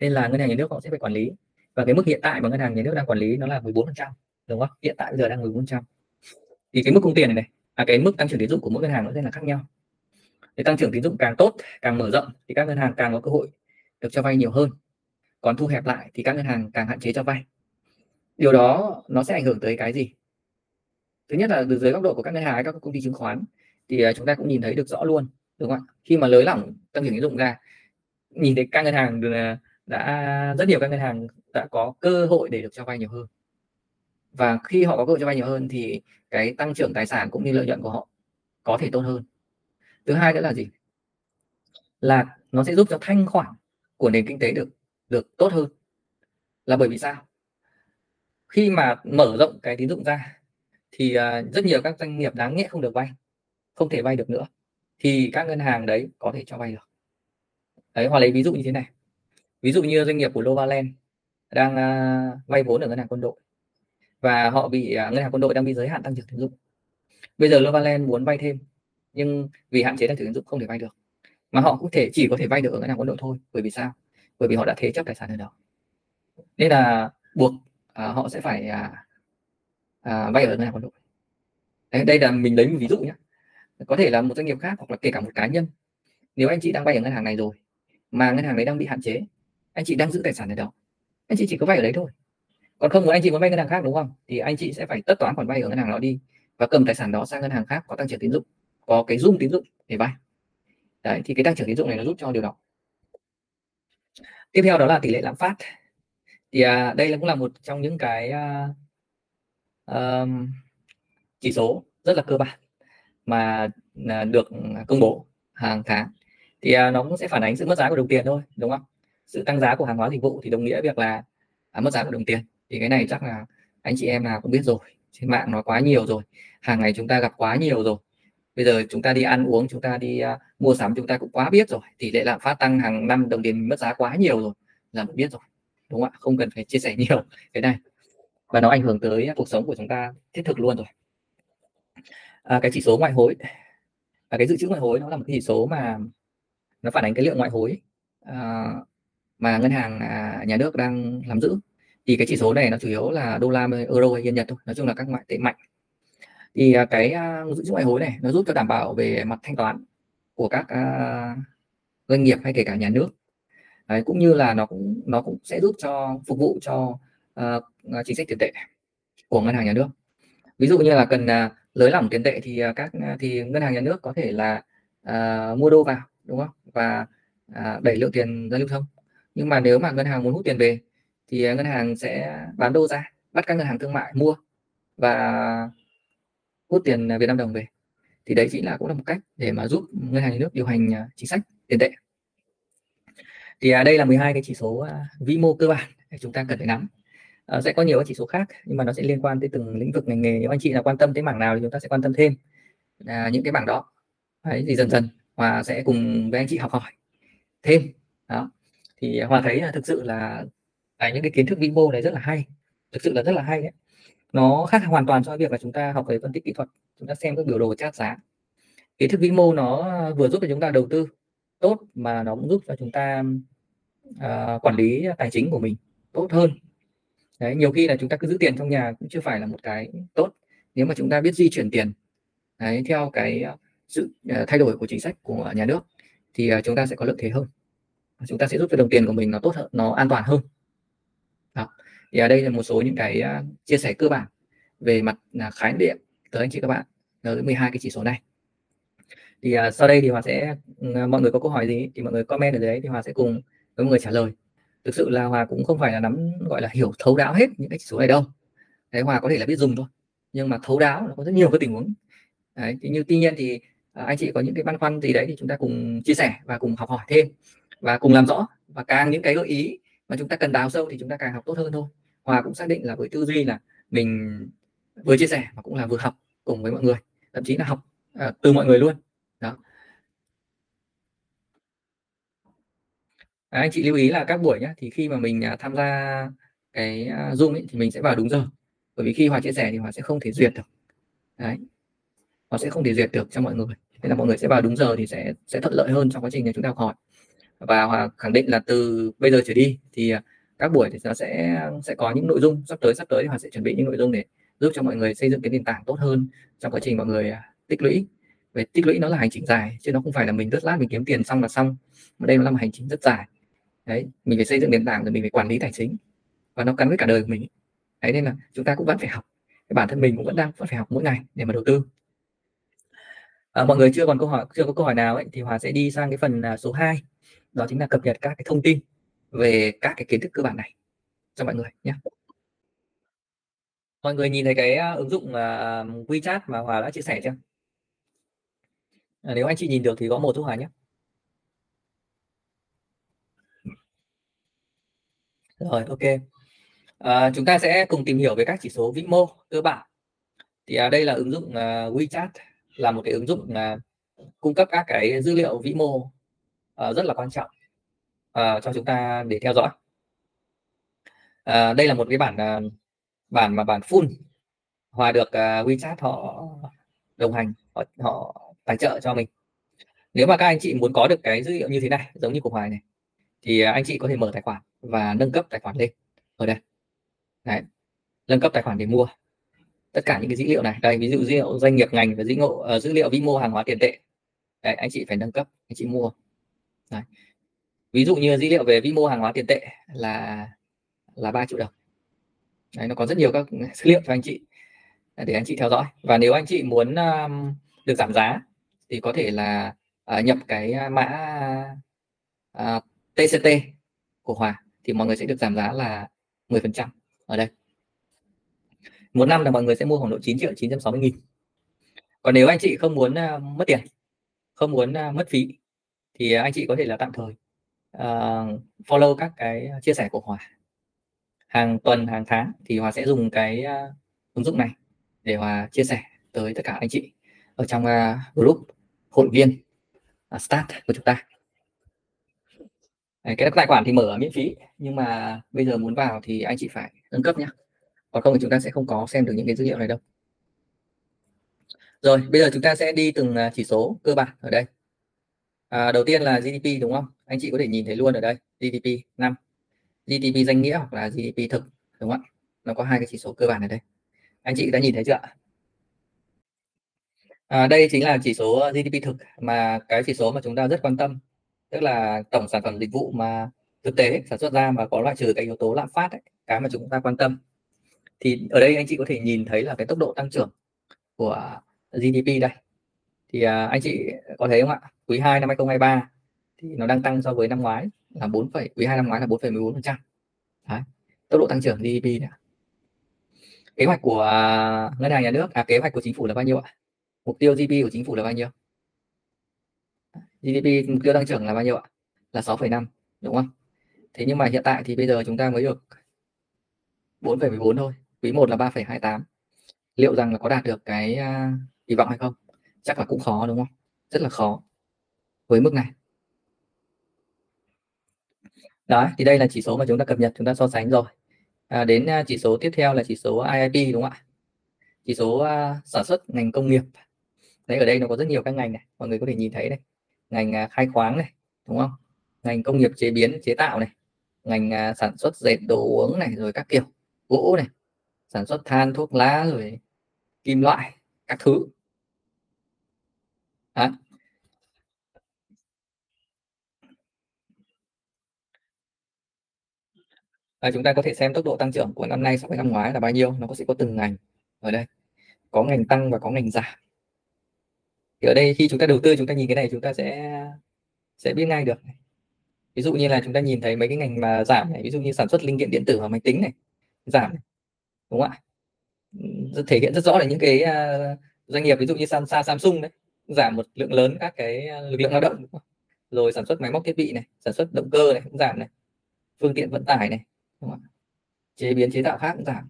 Nên là ngân hàng nhà nước họ sẽ phải quản lý. Và cái mức hiện tại mà ngân hàng nhà nước đang quản lý nó là 14 phần trăm đúng không? Hiện tại bây giờ đang 14 trăm thì cái mức cung tiền này này à, cái mức tăng trưởng tín dụng của mỗi ngân hàng nó sẽ là khác nhau. Thì tăng trưởng tín dụng càng tốt càng mở rộng thì các ngân hàng càng có cơ hội được cho vay nhiều hơn. Còn thu hẹp lại thì các ngân hàng càng hạn chế cho vay. Điều đó nó sẽ ảnh hưởng tới cái gì? Thứ nhất là từ dưới góc độ của các ngân hàng các công ty chứng khoán thì à, chúng ta cũng nhìn thấy được rõ luôn đúng không ạ? Khi mà lới lỏng tăng trưởng tín dụng ra nhìn thấy các ngân hàng à, đã rất nhiều các ngân hàng đã có cơ hội để được cho vay nhiều hơn và khi họ có cơ hội cho vay nhiều hơn thì cái tăng trưởng tài sản cũng như lợi nhuận của họ có thể tốt hơn. Thứ hai nữa là gì? Là nó sẽ giúp cho thanh khoản của nền kinh tế được được tốt hơn. Là bởi vì sao? Khi mà mở rộng cái tín dụng ra thì uh, rất nhiều các doanh nghiệp đáng nhẽ không được vay không thể vay được nữa thì các ngân hàng đấy có thể cho vay được. Đấy hoặc lấy ví dụ như thế này. Ví dụ như doanh nghiệp của Novaland đang uh, vay vốn ở ngân hàng quân đội và họ bị uh, ngân hàng quân đội đang bị giới hạn tăng trưởng tín dụng. Bây giờ Novaland muốn vay thêm nhưng vì hạn chế tăng trưởng tín dụng không thể vay được. Mà họ cũng thể chỉ có thể vay được ở ngân hàng quân đội thôi. Bởi vì sao? Bởi vì họ đã thế chấp tài sản ở đó. Nên là buộc à, họ sẽ phải à, à, vay ở ngân hàng quân đội. Đây, đây là mình lấy một ví dụ nhé. Có thể là một doanh nghiệp khác hoặc là kể cả một cá nhân. Nếu anh chị đang vay ở ngân hàng này rồi mà ngân hàng đấy đang bị hạn chế anh chị đang giữ tài sản ở đó. Anh chị chỉ có vay ở đấy thôi còn không muốn anh chị muốn vay ngân hàng khác đúng không? Thì anh chị sẽ phải tất toán khoản vay ở ngân hàng đó đi và cầm tài sản đó sang ngân hàng khác có tăng trưởng tín dụng có cái dung tín dụng để vay. Đấy thì cái tăng trưởng tín dụng này nó giúp cho điều đó. Tiếp theo đó là tỷ lệ lạm phát. Thì à, đây cũng là một trong những cái à, um, chỉ số rất là cơ bản mà à, được công bố hàng tháng. Thì à, nó cũng sẽ phản ánh sự mất giá của đồng tiền thôi đúng không? Sự tăng giá của hàng hóa dịch vụ thì đồng nghĩa việc là à, mất giá của đồng tiền thì cái này chắc là anh chị em nào cũng biết rồi trên mạng nó quá nhiều rồi hàng ngày chúng ta gặp quá nhiều rồi. Bây giờ chúng ta đi ăn uống chúng ta đi uh, mua sắm chúng ta cũng quá biết rồi tỷ lệ lạm phát tăng hàng năm đồng tiền mất giá quá nhiều rồi là mình biết rồi đúng không ạ? Không cần phải chia sẻ [LAUGHS] nhiều cái này. Và nó ảnh hưởng tới cuộc sống của chúng ta thiết thực luôn rồi. À, cái chỉ số ngoại hối và cái dự trữ ngoại hối nó là một cái chỉ số mà nó phản ánh cái lượng ngoại hối à, mà ngân hàng à, nhà nước đang nắm giữ thì cái chỉ số này nó chủ yếu là đô la euro hay yên nhật thôi nói chung là các ngoại tệ mạnh. Thì à, cái à, dự trữ ngoại hối này nó giúp cho đảm bảo về mặt thanh toán của các à, doanh nghiệp hay kể cả nhà nước. Đấy, cũng như là nó cũng nó cũng sẽ giúp cho phục vụ cho uh, chính sách tiền tệ của ngân hàng nhà nước. Ví dụ như là cần uh, lới lỏng tiền tệ thì uh, các thì ngân hàng nhà nước có thể là uh, mua đô vào đúng không? Và uh, đẩy lượng tiền ra lưu thông. Nhưng mà nếu mà ngân hàng muốn hút tiền về thì ờ, ngân hàng sẽ bán đô ra bắt các ngân hàng thương mại mua và hút tiền ờ, Việt Nam đồng về. Thì đấy chính là cũng là một cách để mà giúp ngân hàng nhà nước điều hành ờ, chính sách tiền tệ. Thì à, đây là 12 cái chỉ số vĩ mô cơ bản để chúng ta cần phải nắm. À, sẽ có nhiều cái chỉ số khác nhưng mà nó sẽ liên quan tới từng lĩnh vực ngành nghề. Nếu anh chị là quan tâm tới mảng nào thì chúng ta sẽ quan tâm thêm à, những cái bảng đó. Đấy thì dần dần hòa sẽ cùng với anh chị học hỏi thêm. Đó. Thì hòa thấy là thực sự là à, những cái kiến thức vĩ mô này rất là hay thực sự là rất là hay đấy. Nó khác hoàn toàn so với việc là chúng ta học về phân tích kỹ thuật chúng ta xem các biểu đồ chart giá. Kiến thức vĩ mô nó vừa giúp cho chúng ta đầu tư tốt mà nó cũng giúp cho chúng ta uh, quản lý tài chính của mình tốt hơn. Đấy nhiều khi là chúng ta cứ giữ tiền trong nhà cũng chưa phải là một cái tốt nếu mà chúng ta biết di chuyển tiền. Đấy theo cái à, sự uh, thay đổi của chính sách của nhà nước thì uh, chúng ta sẽ có lợi thế hơn. Chúng ta sẽ giúp cho đồng tiền của mình nó tốt hơn nó an toàn hơn đó. thì ở đây là một số những cái à, chia sẻ cơ bản về mặt là khái niệm tới anh chị các bạn tới 12 cái chỉ số này. Thì uh, sau đây thì hòa sẽ ừ, à, mọi người có câu hỏi gì thì mọi người comment ở đấy thì hòa sẽ cùng với mọi người trả lời. Thực sự là hòa cũng không phải là nắm gọi là hiểu thấu đáo hết những cái chỉ số này đâu. Đấy hòa có thể là biết dùng thôi nhưng mà thấu đáo nó có rất nhiều cái tình huống. Đấy thì như tuy nhiên thì uh, anh chị có những cái băn khoăn gì đấy thì chúng ta cùng chia sẻ và cùng học hỏi thêm và cùng làm rõ. Và càng những cái gợi ý mà chúng ta cần đào sâu thì chúng ta càng học tốt hơn thôi. Hòa cũng xác định là với tư duy là mình vừa chia sẻ mà cũng là vừa học cùng với mọi người. Thậm chí là học à, từ mọi người luôn. Đó. À, anh chị lưu ý là các buổi nhé thì khi mà mình à, tham gia cái à, zoom ấy, thì mình sẽ vào đúng giờ. Bởi vì khi hòa chia sẻ thì hòa sẽ không thể duyệt được. Đấy. Họ sẽ không thể duyệt được cho mọi người. Nên là mọi người sẽ vào đúng giờ thì sẽ sẽ thuận lợi hơn trong quá trình này chúng ta học hỏi và khẳng định là từ bây giờ trở đi thì à, các buổi thì nó sẽ sẽ có những nội dung sắp tới sắp tới thì hòa sẽ chuẩn bị những nội dung để giúp cho mọi người xây dựng cái nền tảng tốt hơn trong quá trình mọi người à, tích lũy. Về tích lũy nó là hành trình dài chứ nó không phải là mình rất lát mình kiếm tiền xong là xong. Mà đây nó là một hành trình rất dài. Đấy mình phải xây dựng nền tảng rồi mình phải quản lý tài chính. Và nó gắn với cả đời của mình. Đấy nên là chúng ta cũng vẫn phải học. Bản thân mình cũng vẫn đang vẫn phải học mỗi ngày để mà đầu tư. À, mọi người chưa còn câu hỏi chưa có câu hỏi nào ấy, thì hòa sẽ đi sang cái phần à, số 2 đó chính là cập nhật các cái thông tin về các cái kiến thức cơ bản này cho mọi người nhé. Mọi người nhìn thấy cái à, ứng dụng uh, WeChat mà Hòa đã chia sẻ chưa? À, nếu anh chị nhìn được thì có một giúp Hòa nhé. Rồi ok. À, chúng ta sẽ cùng tìm hiểu về các chỉ số vĩ mô cơ bản. Thì à, đây là ứng dụng à, WeChat là một cái ứng dụng à, cung cấp các cái dữ liệu vĩ mô Ờ, rất là quan trọng uh, cho chúng ta để theo dõi. Uh, đây là một cái bản uh, bản mà bản full hòa được uh, WeChat họ đồng hành họ, họ tài trợ cho mình. Nếu mà các anh chị muốn có được cái dữ liệu như thế này giống như của Hoài này thì anh chị có thể mở tài khoản và nâng cấp tài khoản lên. Ở đây. Đấy. Nâng cấp tài khoản để mua tất cả những cái dữ liệu này. Đây ví dụ dữ liệu doanh nghiệp ngành và dữ liệu uh, dữ liệu vĩ mô hàng hóa tiền tệ. Đấy, anh chị phải nâng cấp anh chị mua đấy. ví dụ như dữ liệu về vĩ mô hàng hóa tiền tệ là là ba triệu đồng. Đấy, nó có rất nhiều các dữ liệu cho anh chị à, để anh chị theo dõi. Và nếu anh chị muốn um, được giảm giá thì có thể là uh, nhập cái mã à, uh, TCT của Hòa thì mọi người sẽ được giảm giá là 10% ở đây. Một năm là mọi người sẽ mua khoảng độ 9 triệu 960 nghìn. Còn nếu anh chị không muốn uh, mất tiền không muốn uh, mất phí thì à, anh chị có thể là tạm thời uh, follow các cái à, chia sẻ của Hòa. Hàng tuần hàng tháng thì Hòa sẽ dùng cái uh, ứng dụng này để Hòa chia sẻ tới tất cả anh chị ở trong uh, group hội viên uh, start của chúng ta. Cái tài khoản thì mở miễn phí nhưng mà bây giờ muốn vào thì anh chị phải nâng cấp nhé còn không thì chúng ta sẽ không có xem được những cái dữ liệu này đâu. Rồi bây giờ chúng ta sẽ đi từng chỉ số cơ bản ở đây à, đầu tiên là GDP đúng không? Anh chị có thể nhìn thấy luôn ở đây GDP năm GDP danh nghĩa hoặc là GDP thực đúng không ạ? Nó có hai cái chỉ số cơ bản ở đây. Anh chị đã nhìn thấy chưa ạ? À, đây chính là chỉ số GDP thực mà cái chỉ số mà chúng ta rất quan tâm tức là tổng sản phẩm dịch vụ mà thực tế sản xuất ra mà có loại trừ cái yếu tố lạm phát ấy, cái mà chúng ta quan tâm. Thì ở đây anh chị có thể nhìn thấy là cái tốc độ tăng trưởng của GDP đây. Thì à, anh chị có thấy không ạ? Quý 2 năm 2023 thì nó đang tăng so với năm ngoái là 4, quý 2 năm ngoái là 4,14 phần trăm. Tốc độ tăng trưởng GDP này. kế hoạch của à, ngân hàng nhà nước à kế hoạch của chính phủ là bao nhiêu ạ? Mục tiêu GDP của chính phủ là bao nhiêu? GDP mục tiêu tăng trưởng là bao nhiêu ạ? Là 6,5 đúng không? Thế nhưng mà hiện tại thì bây giờ chúng ta mới được 4,14 thôi quý 1 là 3,28 liệu rằng là có đạt được cái uh, kỳ vọng hay không? Chắc là cũng khó đúng không? Rất là khó với mức này. Đó thì đây là chỉ số mà chúng ta cập nhật chúng ta so sánh rồi. À, đến à, chỉ số tiếp theo là chỉ số IIP đúng không ạ? Chỉ số uh, sản xuất ngành công nghiệp. Đấy ở đây nó có rất nhiều các ngành này mọi người có thể nhìn thấy đây ngành uh, khai khoáng này đúng không? Ngành công nghiệp chế biến chế tạo này. Ngành uh, sản xuất dệt đồ uống này rồi các kiểu. Gỗ này sản xuất than thuốc lá rồi kim loại các thứ. Đó. À, chúng ta có thể xem tốc độ tăng trưởng của năm nay so với năm ngoái là bao nhiêu nó có sẽ có từng ngành. Ở đây có ngành tăng và có ngành giảm. Thì ở đây khi chúng ta đầu tư chúng ta nhìn cái này chúng ta sẽ sẽ biết ngay được ví dụ như là chúng ta nhìn thấy mấy cái ngành mà giảm này ví dụ như sản xuất linh kiện điện tử và máy tính này giảm này. đúng không ạ? Thể hiện rất rõ là những cái à, doanh nghiệp ví dụ như Samsung Samsung đấy giảm một lượng lớn các cái à, lực lượng lao động rồi sản xuất máy móc thiết bị này sản xuất động cơ này cũng giảm này phương tiện vận tải này đúng không? chế biến chế tạo khác cũng giảm.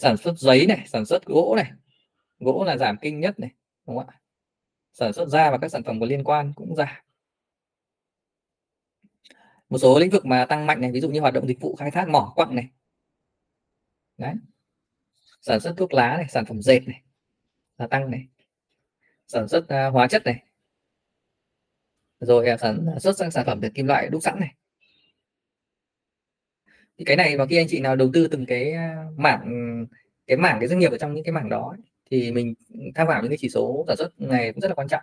Sản xuất giấy này sản xuất gỗ này. Gỗ là giảm kinh nhất này đúng không ạ? Sản xuất da và các sản phẩm có liên quan cũng giảm. Một số lĩnh vực mà tăng mạnh này ví dụ như hoạt động dịch vụ khai thác mỏ quặng này. Đấy. Sản xuất thuốc lá này sản phẩm dệt này là tăng này. Sản xuất uh, hóa chất này rồi à, sản à, xuất sang sản phẩm từ kim loại đúc sẵn này. Thì cái này mà khi anh chị nào đầu tư từng cái à, mảng cái mảng cái doanh nghiệp ở trong những cái mảng đó thì mình tham khảo những cái chỉ số sản xuất này cũng rất là quan trọng.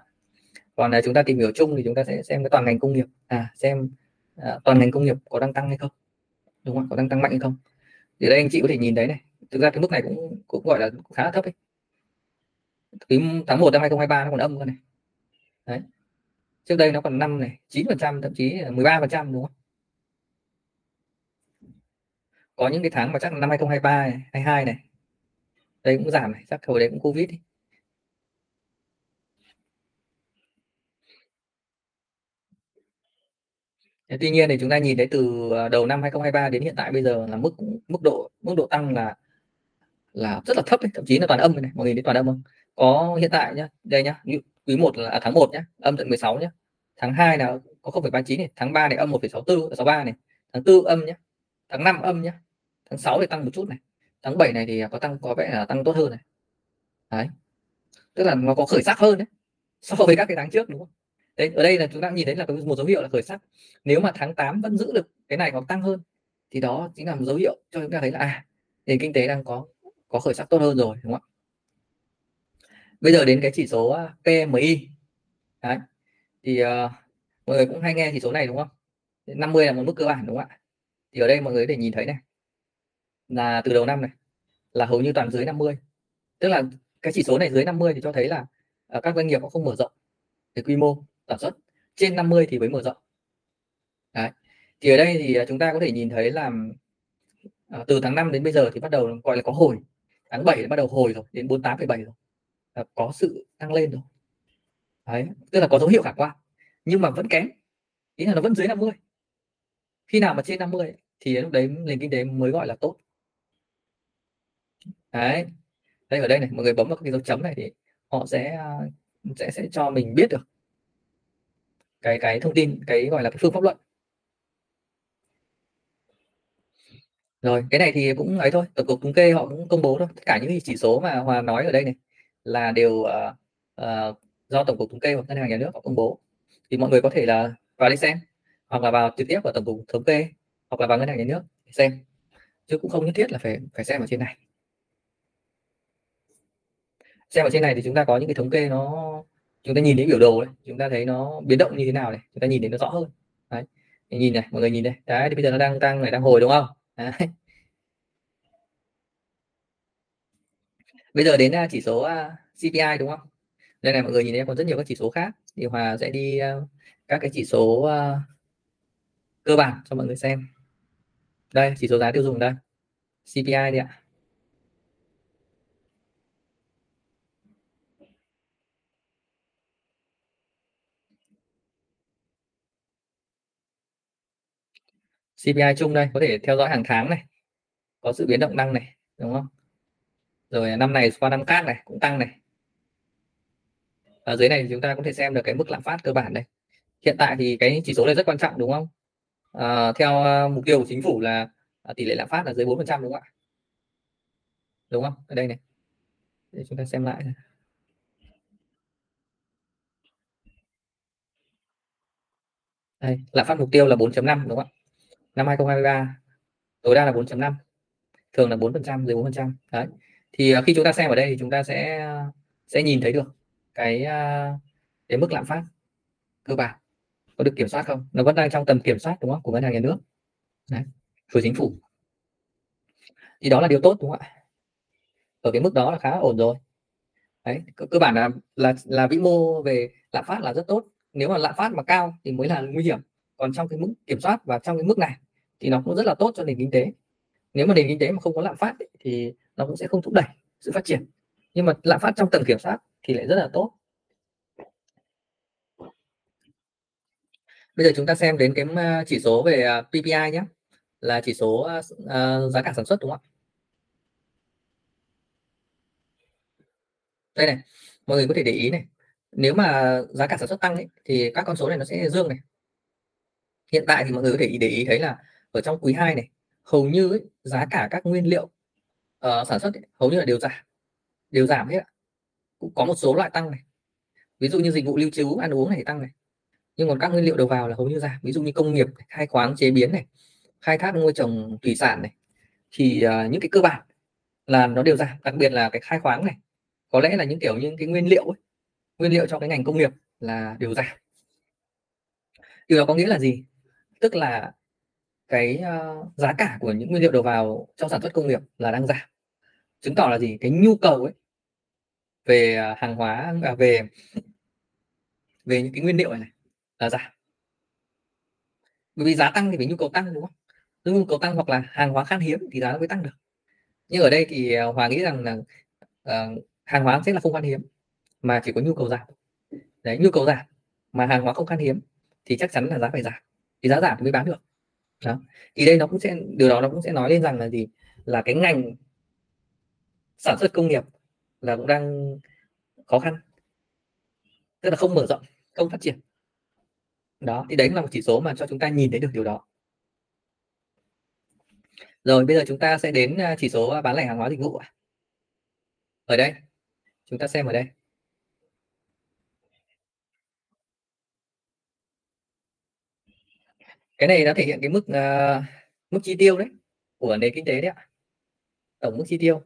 Còn là chúng ta tìm hiểu chung thì chúng ta sẽ xem cái toàn ngành công nghiệp. À xem à, toàn ngành công nghiệp có đang tăng hay không đúng không có đang tăng mạnh hay không? Thì đây anh chị có thể nhìn thấy này thực ra cái mức này cũng cũng gọi là cũng khá là thấp ấy. Tháng 1 năm 2023 nó còn âm cơ này. Đấy trước đây nó còn 5 này 9 phần trăm thậm chí 13 phần trăm đúng không? Có những cái tháng mà chắc là năm 2023 này, 22 này. Đây cũng giảm này chắc hồi đấy cũng covid đi. Tuy nhiên thì chúng ta nhìn thấy từ à, đầu năm 2023 đến hiện tại bây giờ là mức mức độ mức độ tăng là là rất là thấp ấy, thậm chí là toàn âm này mọi người thấy toàn âm không có hiện tại nhá đây nhá quý 1 là à, tháng 1 nhá âm tận 16 nhá tháng 2 là có 0,39 này tháng 3 này âm 1,64 63 này. Tháng 4 âm nhé tháng 5 âm nhé tháng 6 thì tăng một chút này. Tháng 7 này thì có tăng có vẻ là tăng tốt hơn này. Đấy. Tức là nó có khởi sắc hơn đấy. So với các cái tháng trước đúng không? Đấy ở đây là chúng ta nhìn thấy là một dấu hiệu là khởi sắc. Nếu mà tháng 8 vẫn giữ được cái này có tăng hơn thì đó chính là một dấu hiệu cho chúng ta thấy là à nền kinh tế đang có có khởi sắc tốt hơn rồi đúng không ạ? Bây giờ đến cái chỉ số à, PMI đấy thì uh, mọi người cũng hay nghe chỉ số này đúng không? 50 là một mức cơ bản đúng không ạ? Thì ở đây mọi người để nhìn thấy này là từ đầu năm này là hầu như toàn dưới 50 tức là cái chỉ số này dưới 50 thì cho thấy là uh, các doanh nghiệp họ không mở rộng về quy mô sản xuất trên 50 thì mới mở rộng. Đấy. thì ở đây thì ờ, chúng ta có thể nhìn thấy là uh, từ tháng 5 đến bây giờ thì bắt đầu gọi là có hồi. Tháng 7 bắt đầu hồi rồi đến 48,7 rồi. Có sự tăng lên rồi. Đấy. tức là có dấu hiệu khả quan nhưng mà vẫn kém. Ý là nó vẫn dưới 50 khi nào mà trên 50 thì lúc đấy nền kinh tế mới gọi là tốt. Đấy. Đây ở đây này mọi người bấm vào cái dấu chấm này thì họ sẽ à, sẽ sẽ cho mình biết được cái cái thông tin cái gọi là cái phương pháp luận. Rồi cái này thì cũng ấy thôi tổng cục thống kê họ cũng công bố thôi. Tất cả những chỉ số mà hòa nói ở đây này là đều uh, uh, do tổng cục thống kê hoặc ngân hàng nhà nước họ công bố, thì mọi người có thể là vào đây xem, hoặc là vào trực tiếp vào tổng cục thống kê, hoặc là vào ngân hàng nhà nước để xem. Chứ cũng không nhất thiết là phải phải xem ở trên này. Xem ở trên này thì chúng ta có những cái thống kê nó, chúng ta nhìn thấy biểu đồ đấy chúng ta thấy nó biến động như thế nào này, chúng ta nhìn thấy nó rõ hơn. Đấy nhìn này, mọi người nhìn đây. Đấy, thì bây giờ nó đang tăng này đang hồi đúng không? Đấy. bây giờ đến à, chỉ số à, CPI đúng không? Đây này mọi người nhìn thấy còn rất nhiều các chỉ số khác. Thì Hòa sẽ đi ờ, các cái chỉ số ờ, cơ bản cho mọi người xem. Đây, chỉ số giá tiêu dùng đây. CPI đi ạ. CPI chung đây, có thể theo dõi hàng tháng này. Có sự biến động tăng này, đúng không? Rồi, năm này qua năm khác này, cũng tăng này ở dưới này chúng ta có thể xem được cái mức lạm phát cơ bản đây. Hiện tại thì cái chỉ số này rất quan trọng đúng không? À, theo ờ, mục tiêu của chính phủ là à, tỷ lệ lạm phát là dưới 4% đúng không ạ? Đúng không? Ở đây này. Để chúng ta xem lại đây lạm phát mục tiêu là 4.5 đúng không ạ? Năm 2023 tối đa là 4.5 thường là 4% dưới 4% đấy. Thì ờ, khi chúng ta xem ở đây thì chúng ta sẽ sẽ nhìn thấy được cái à, cái mức lạm phát cơ bản có được kiểm soát không? Nó vẫn đang trong tầm kiểm soát đúng không? Của ngân hàng nhà nước. Đấy, của chính phủ. Thì đó là điều tốt đúng không ạ? Ở cái mức đó là khá ổn rồi. Đấy cơ bản là là là vĩ mô về lạm phát là rất tốt. Nếu mà lạm phát mà cao thì mới là nguy hiểm. Còn trong cái mức kiểm soát và trong cái mức này thì nó cũng rất là tốt cho nền kinh tế. Nếu mà nền kinh tế mà không có lạm phát ấy, thì nó cũng sẽ không thúc đẩy sự phát triển nhưng mà lạm phát trong tầm kiểm soát thì lại rất là tốt. Bây giờ chúng ta xem đến cái à, chỉ số về à, PPI nhé. Là chỉ số uh, giá cả sản xuất đúng không ạ? Đây này mọi người có thể để ý này. Nếu mà giá cả sản xuất tăng ấy, thì các con số này nó sẽ dương này. Hiện tại thì mọi người có thể để ý thấy là ở trong quý 2 này hầu như ấy, giá cả các nguyên liệu uh, sản xuất ấy, hầu như là đều giảm đều giảm hết ạ. Cũng có một số loại tăng này. Ví dụ như dịch vụ lưu trú ăn uống này tăng này. Nhưng còn các nguyên liệu đầu vào là hầu như giảm. Ví dụ như công nghiệp khai khoáng chế biến này khai thác nuôi trồng thủy sản này thì uh, những cái cơ bản là nó đều giảm. Đặc biệt là cái khai khoáng này có lẽ là những kiểu những cái nguyên liệu ấy, nguyên liệu cho cái ngành công nghiệp là đều giảm. Điều đó có nghĩa là gì? Tức là cái uh, giá cả của những nguyên liệu đầu vào trong sản xuất công nghiệp là đang giảm. Chứng tỏ là gì? Cái nhu cầu ấy về à, hàng hóa à, về về những cái nguyên liệu này, này. Là giảm. Bởi vì giá tăng thì phải nhu cầu tăng đúng không? Nhu cầu tăng hoặc là hàng hóa khan hiếm thì giá nó mới tăng được. Nhưng ở đây thì hoàng hòa nghĩ rằng là uh, hàng hóa sẽ là không khan hiếm mà chỉ có nhu cầu giảm. Đấy nhu cầu giảm mà hàng hóa không khan hiếm thì chắc chắn là giá phải giảm. Thì giá giảm thì mới bán được. Đó. thì đây nó cũng sẽ điều đó nó cũng sẽ nói lên rằng là gì? Là cái ngành sản xuất công nghiệp là cũng đang khó khăn. Tức là không mở rộng không phát triển. Đó thì đấy là một chỉ số mà cho chúng ta nhìn thấy được điều đó. Rồi bây giờ chúng ta sẽ đến à, chỉ số à, bán lẻ hàng hóa dịch vụ ở đây chúng ta xem ở đây. Cái này nó thể hiện cái mức uh, mức chi tiêu đấy của nền kinh tế đấy ạ. Tổng mức chi tiêu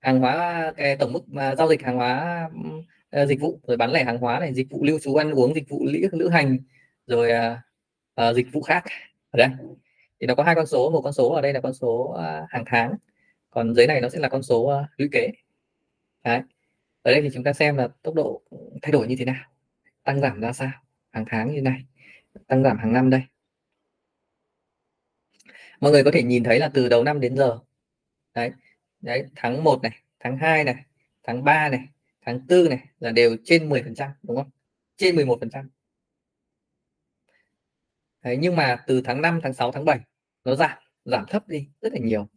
hàng hóa cái tổng mức mà giao dịch hàng hóa ừ, ờ, dịch vụ rồi bán lẻ hàng hóa này dịch vụ lưu trú ăn uống dịch vụ lữ lữ hành rồi uh, uh, dịch vụ khác. Ở đây thì nó có hai con số một con số ở đây là con số uh, hàng tháng còn dưới này nó sẽ là con số uh, lũy kế. Đấy ở đây thì chúng ta xem là tốc độ thay đổi như thế nào tăng giảm ra sao hàng tháng như này tăng giảm hàng năm đây. Mọi người có thể nhìn thấy là từ đầu năm đến giờ đấy đấy tháng 1 này tháng 2 này tháng 3 này tháng 4 này là đều trên 10 phần trăm đúng không? Trên 11 phần trăm. Đấy, nhưng mà từ tháng 5, tháng 6, tháng 7 nó giảm giảm thấp đi rất là nhiều.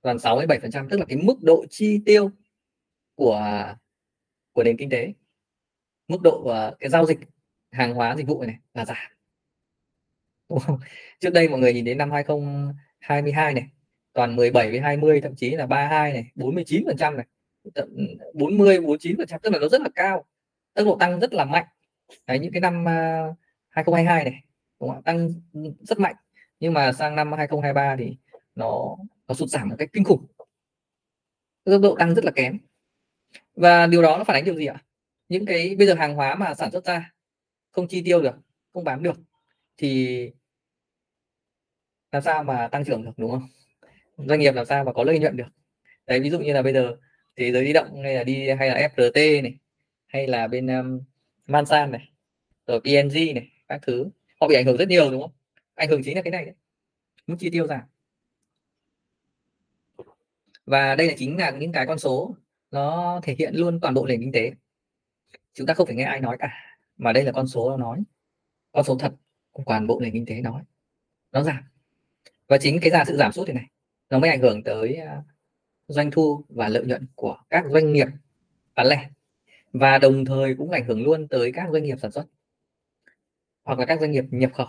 Còn 6 đến 7 phần trăm tức là cái mức độ chi tiêu của của nền kinh tế mức độ uh, cái giao dịch hàng hóa dịch vụ này là giảm. Đúng không? trước đây mọi người nhìn đến năm 2022 này toàn 17 với 20 thậm chí là 32 này 49 phần trăm này 40 49 phần trăm tức là nó rất là cao tốc độ tăng rất là mạnh. Đấy, những cái năm à, uh, 2022 này đúng không? tăng rất mạnh nhưng mà sang năm 2023 thì nó nó sụt giảm một cách kinh khủng. Tốc độ tăng rất là kém. Và điều đó nó phản ánh điều gì ạ? Những cái bây giờ hàng hóa mà sản xuất ra không chi tiêu được không bán được thì làm sao mà tăng trưởng được đúng không? Doanh nghiệp làm sao mà có lợi nhuận được. Đấy ví dụ như là bây giờ thế giới di động hay là đi hay là FRT này hay là bên um, Mansan này rồi PNG này các thứ họ bị ảnh hưởng rất nhiều đúng không? Ảnh hưởng chính là cái này đấy mức chi tiêu giảm. Và đây là chính là những cái con số nó thể hiện luôn toàn bộ nền kinh tế. Chúng ta không phải nghe ai nói cả mà đây là con số nó nói. Con số thật của toàn bộ nền kinh tế nói. Nó giảm. Và chính cái giả sự giảm sút thế này nó mới ảnh hưởng tới à, doanh thu và lợi nhuận của các doanh nghiệp bán lẻ. Và đồng thời cũng ảnh hưởng luôn tới các doanh nghiệp sản xuất hoặc là các doanh nghiệp nhập khẩu.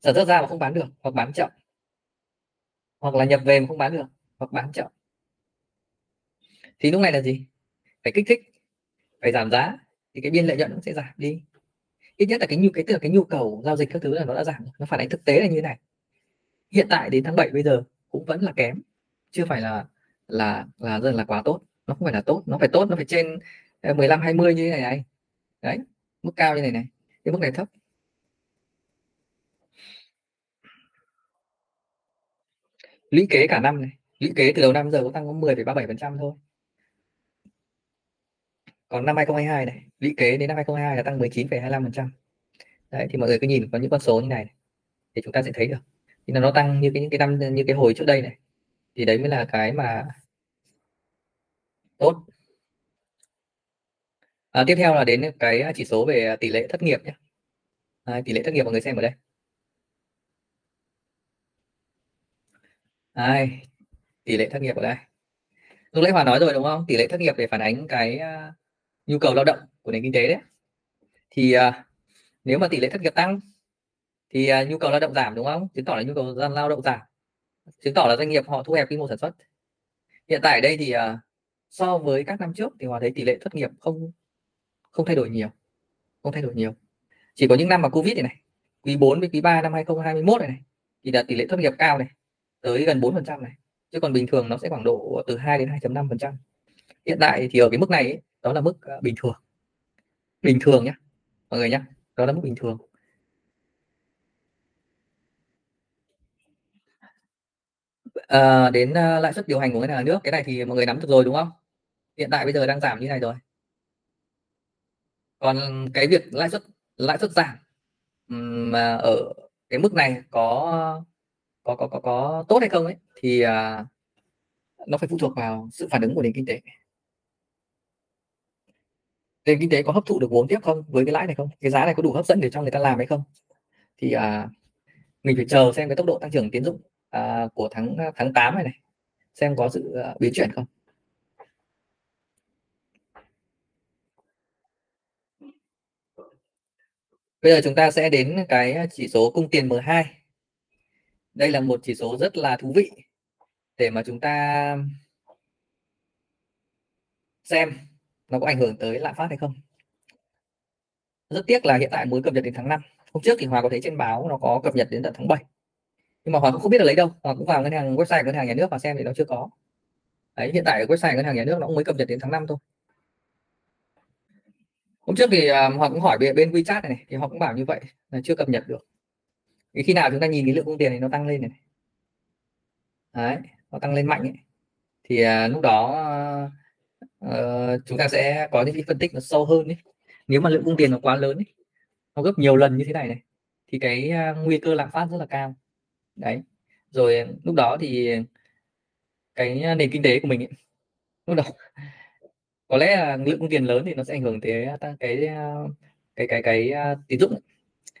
Sản xuất ra mà không bán được hoặc bán chậm. Hoặc là nhập về mà không bán được hoặc bán chậm. Thì lúc này là gì? Phải kích thích, phải giảm giá thì cái biên lợi nhuận nó sẽ giảm đi. Ít nhất là cái nhu, cái tức là cái nhu cầu giao dịch các thứ là nó đã giảm nó phản ánh thực tế là như thế này hiện tại đến tháng 7 bây giờ cũng vẫn là kém chưa phải là là là rất là quá tốt. Nó không phải là tốt nó phải tốt nó phải trên ờ, 15 20 như thế này này. Đấy mức cao như này này cái mức này thấp. Lũy kế cả năm này lũy kế từ đầu năm giờ có tăng có 10,37% thôi. Còn năm 2022 này lũy kế đến năm 2022 là tăng 19,25% đấy thì mọi người cứ nhìn có những con số như này, này thì chúng ta sẽ thấy được thì nó tăng như cái những cái năm như cái hồi trước đây này thì đấy mới là cái mà tốt à, tiếp theo là đến cái chỉ số về tỷ lệ thất nghiệp nhé à, tỷ lệ thất nghiệp mọi người xem ở đây à, tỷ lệ thất nghiệp ở đây. Lúc nãy Hòa nói rồi đúng không? Tỷ lệ thất nghiệp để phản ánh cái uh, nhu cầu lao động của nền kinh tế đấy. Thì uh, nếu mà tỷ lệ thất nghiệp tăng thì uh, nhu cầu lao động giảm đúng không? Chứng tỏ là nhu cầu lao động giảm. Chứng tỏ là doanh nghiệp họ thu hẹp quy mô sản xuất. Hiện tại ở đây thì uh, so với các năm trước thì Hòa thấy tỷ lệ thất nghiệp không không thay đổi nhiều. Không thay đổi nhiều. Chỉ có những năm mà Covid này này, quý 4 với quý 3 năm 2021 này này thì là tỷ lệ thất nghiệp cao này tới gần 4% này chứ còn bình thường nó sẽ khoảng độ từ 2 đến 2.5% hiện tại thì ở cái mức này ấy, đó là mức à, bình thường bình thường nhé mọi người nhé đó là mức bình thường à, đến uh, lãi suất điều hành của ngân hàng nước cái này thì mọi người nắm được rồi đúng không? Hiện tại bây giờ đang giảm như này rồi. Còn cái việc lãi suất lãi suất giảm mà ở cái mức này có có có có có tốt hay không ấy thì à, nó phải phụ thuộc vào sự phản ứng của nền kinh tế. Nền kinh tế có hấp thụ được vốn tiếp không? Với cái lãi này không? Cái giá này có đủ hấp dẫn để cho người ta làm hay không? Thì à, mình phải chờ xem cái tốc độ tăng trưởng tiến dụng à, của tháng à, tháng 8 này này. Xem có sự uh, à, biến chuyển không? Bây giờ chúng ta sẽ đến cái à, chỉ số cung tiền M2 đây là một chỉ số rất là thú vị để mà chúng ta xem nó có ảnh hưởng tới lạm phát hay không. Rất tiếc là hiện tại mới cập nhật đến tháng 5 hôm trước thì Hòa có thấy trên báo nó có cập nhật đến tận tháng 7 nhưng mà hoàng cũng không biết là lấy đâu. Hoàng cũng vào ngân hàng website ngân hàng nhà nước và xem thì nó chưa có. Đấy hiện tại ở website ngân hàng nhà nước nó cũng mới cập nhật đến tháng 5 thôi. Hôm trước thì à, um, Hòa cũng hỏi bên, bên WeChat này, này thì họ cũng bảo như vậy là chưa cập nhật được. Thì khi nào chúng ta nhìn cái lượng cung tiền này nó tăng lên này đấy nó tăng lên mạnh ấy. thì uh, lúc đó uh, chúng ta sẽ có những cái phân tích nó sâu hơn ấy. nếu mà lượng cung tiền nó quá lớn ấy, nó gấp nhiều lần như thế này này thì cái uh, nguy cơ lạm phát rất là cao đấy. Rồi ờ, lúc đó thì cái nền kinh tế của mình ấy, lúc đó có lẽ là lượng công tiền lớn thì nó sẽ ảnh hưởng tới ờ, ờ, cái cái cái cái, cái tín dụng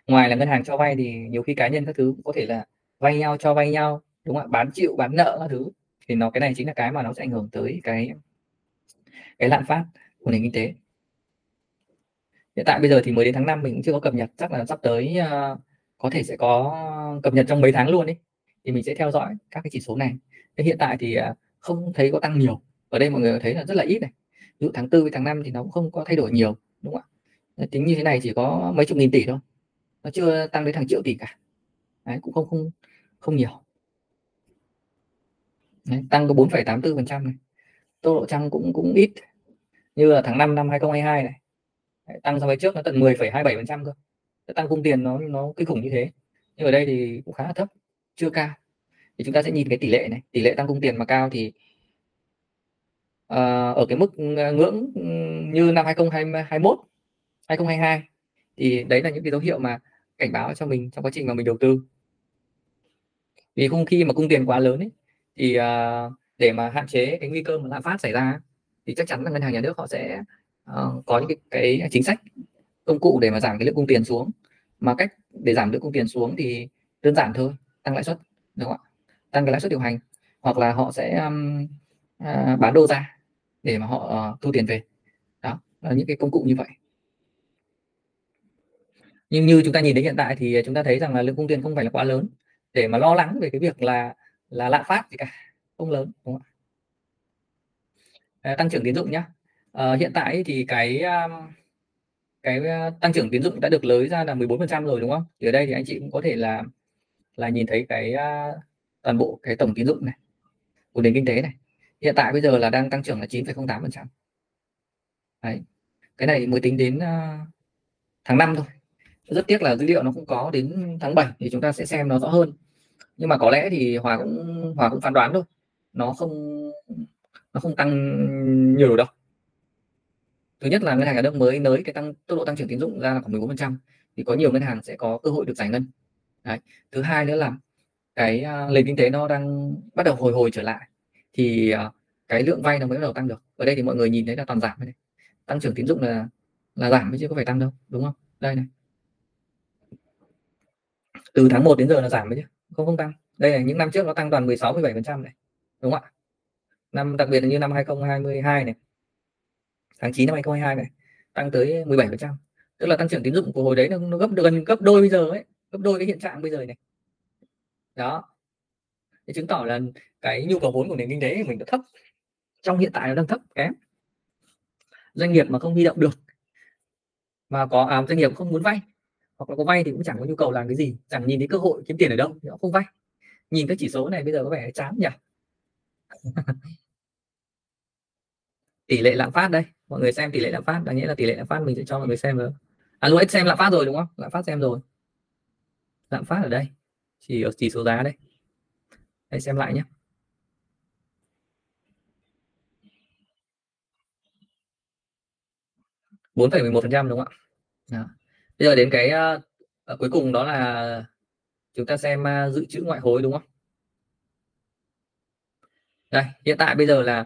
ngoài là ngân hàng cho vay thì nhiều khi cá nhân các thứ cũng có thể là vay nhau cho vay nhau đúng không ạ? Bán chịu bán nợ các thứ. Thì nó cái này chính là cái mà nó sẽ ảnh hưởng tới cái cái lạm phát của nền kinh tế. Hiện tại bây giờ thì mới đến tháng 5 mình cũng chưa có cập nhật chắc là sắp tới uh, có thể sẽ có cập nhật trong mấy tháng luôn đi thì mình sẽ theo dõi các cái chỉ số này. Thế hiện tại thì à, không thấy có tăng nhiều. Ở đây mọi người thấy là rất là ít này. Ví dụ tháng 4 với tháng 5 thì nó cũng không có thay đổi nhiều đúng không ạ? Tính như thế này chỉ có mấy chục nghìn tỷ thôi. Nó chưa tăng đến hàng triệu tỷ cả. Đấy, cũng không không không nhiều. Đấy, tăng có 4,84 phần trăm này. Tốc độ tăng cũng cũng ít. Như là tháng 5 năm 2022 này. Đấy, tăng so với trước nó tận 10,27 phần trăm cơ tăng cung tiền nó nó kinh khủng như thế. Nhưng ở đây thì cũng khá là thấp chưa cao. Thì chúng ta sẽ nhìn cái tỷ lệ này. Tỷ lệ tăng cung tiền mà cao thì uh, ở cái mức ờ, ngưỡng như năm 2021 2022 thì đấy là những cái dấu hiệu mà cảnh báo cho mình trong quá trình mà mình đầu tư. Vì không khi mà cung tiền quá lớn ấy, thì uh, để mà hạn chế cái nguy cơ mà lạm phát xảy ra thì chắc chắn là ngân hàng nhà nước họ sẽ uh, có những cái, cái chính sách công cụ để mà giảm cái lượng cung tiền xuống. Mà cách để giảm lượng cung tiền xuống thì đơn giản thôi tăng lãi suất đúng không ạ? Tăng cái lãi suất điều hành. Hoặc là họ sẽ um, uh, bán đô ra để mà họ uh, thu tiền về. Đó là những cái công cụ như vậy. Nhưng như chúng ta nhìn đến hiện tại thì chúng ta thấy rằng là lượng cung tiền không phải là quá lớn. Để mà lo lắng về cái việc là là lạm phát gì cả không lớn đúng không ạ? À, tăng trưởng tín dụng nhá. À, hiện tại thì cái um, cái ờ, tăng trưởng tín dụng đã được lới ra là 14% rồi đúng không? Thì ở đây thì anh chị cũng có thể là là nhìn thấy cái uh, toàn bộ cái tổng tín dụng này của nền kinh tế này. Hiện tại bây giờ là đang tăng trưởng là 9,08%. Đấy. Cái này mới tính đến uh, tháng 5 thôi rất tiếc là dữ liệu nó không có đến tháng 7 thì chúng ta sẽ xem nó rõ hơn nhưng mà có lẽ thì hòa cũng hòa cũng phán đoán thôi nó không nó không tăng nhiều đâu thứ nhất là ngân hàng nhà nước mới nới cái tăng tốc độ tăng trưởng tín dụng ra là khoảng 14 trăm thì có nhiều ngân hàng sẽ có cơ hội được giải ngân. Đấy. thứ hai nữa là cái uh, nền kinh tế nó đang bắt đầu hồi hồi trở lại thì uh, cái lượng vay nó mới bắt đầu tăng được. Ở đây thì mọi người nhìn thấy là toàn giảm này. Tăng trưởng tín dụng là là giảm chứ có phải tăng đâu đúng không? Đây này. Từ tháng 1 đến giờ là giảm đấy chứ không không tăng. Đây là những năm trước nó tăng toàn 16 17 phần trăm này đúng không ạ? Năm đặc biệt là như năm 2022 này tháng 9 năm 2022 này tăng tới 17 phần trăm. Tức là tăng trưởng tín dụng của hồi đấy nó, nó gấp gần gấp đôi bây giờ ấy gấp đôi cái hiện trạng bây giờ này. Đó. Để chứng tỏ là cái nhu cầu vốn của nền kinh tế của mình nó thấp. Trong hiện tại nó đang thấp kém. Doanh nghiệp mà không huy động được mà có à, doanh nghiệp không muốn vay hoặc là có vay thì cũng chẳng có nhu cầu làm cái gì chẳng nhìn thấy cơ hội kiếm tiền ở đâu thì họ không vay. Nhìn các chỉ số này bây giờ có vẻ chán nhỉ? [LAUGHS] tỷ lệ lạm phát đây. Mọi người xem tỷ lệ lạm phát đáng nghĩa là tỷ lệ lạm phát mình sẽ cho mọi người xem rồi à lúc xem lạm phát rồi đúng không? Lạm phát xem rồi. Lạm phát ở đây. Chỉ ở chỉ số giá đây. Hãy xem lại nhé. bốn phẩy một phần trăm đúng không ạ? Đó bây giờ đến cái uh, cuối cùng đó là chúng ta xem uh, dự trữ ngoại hối đúng không? Đây hiện tại bây giờ là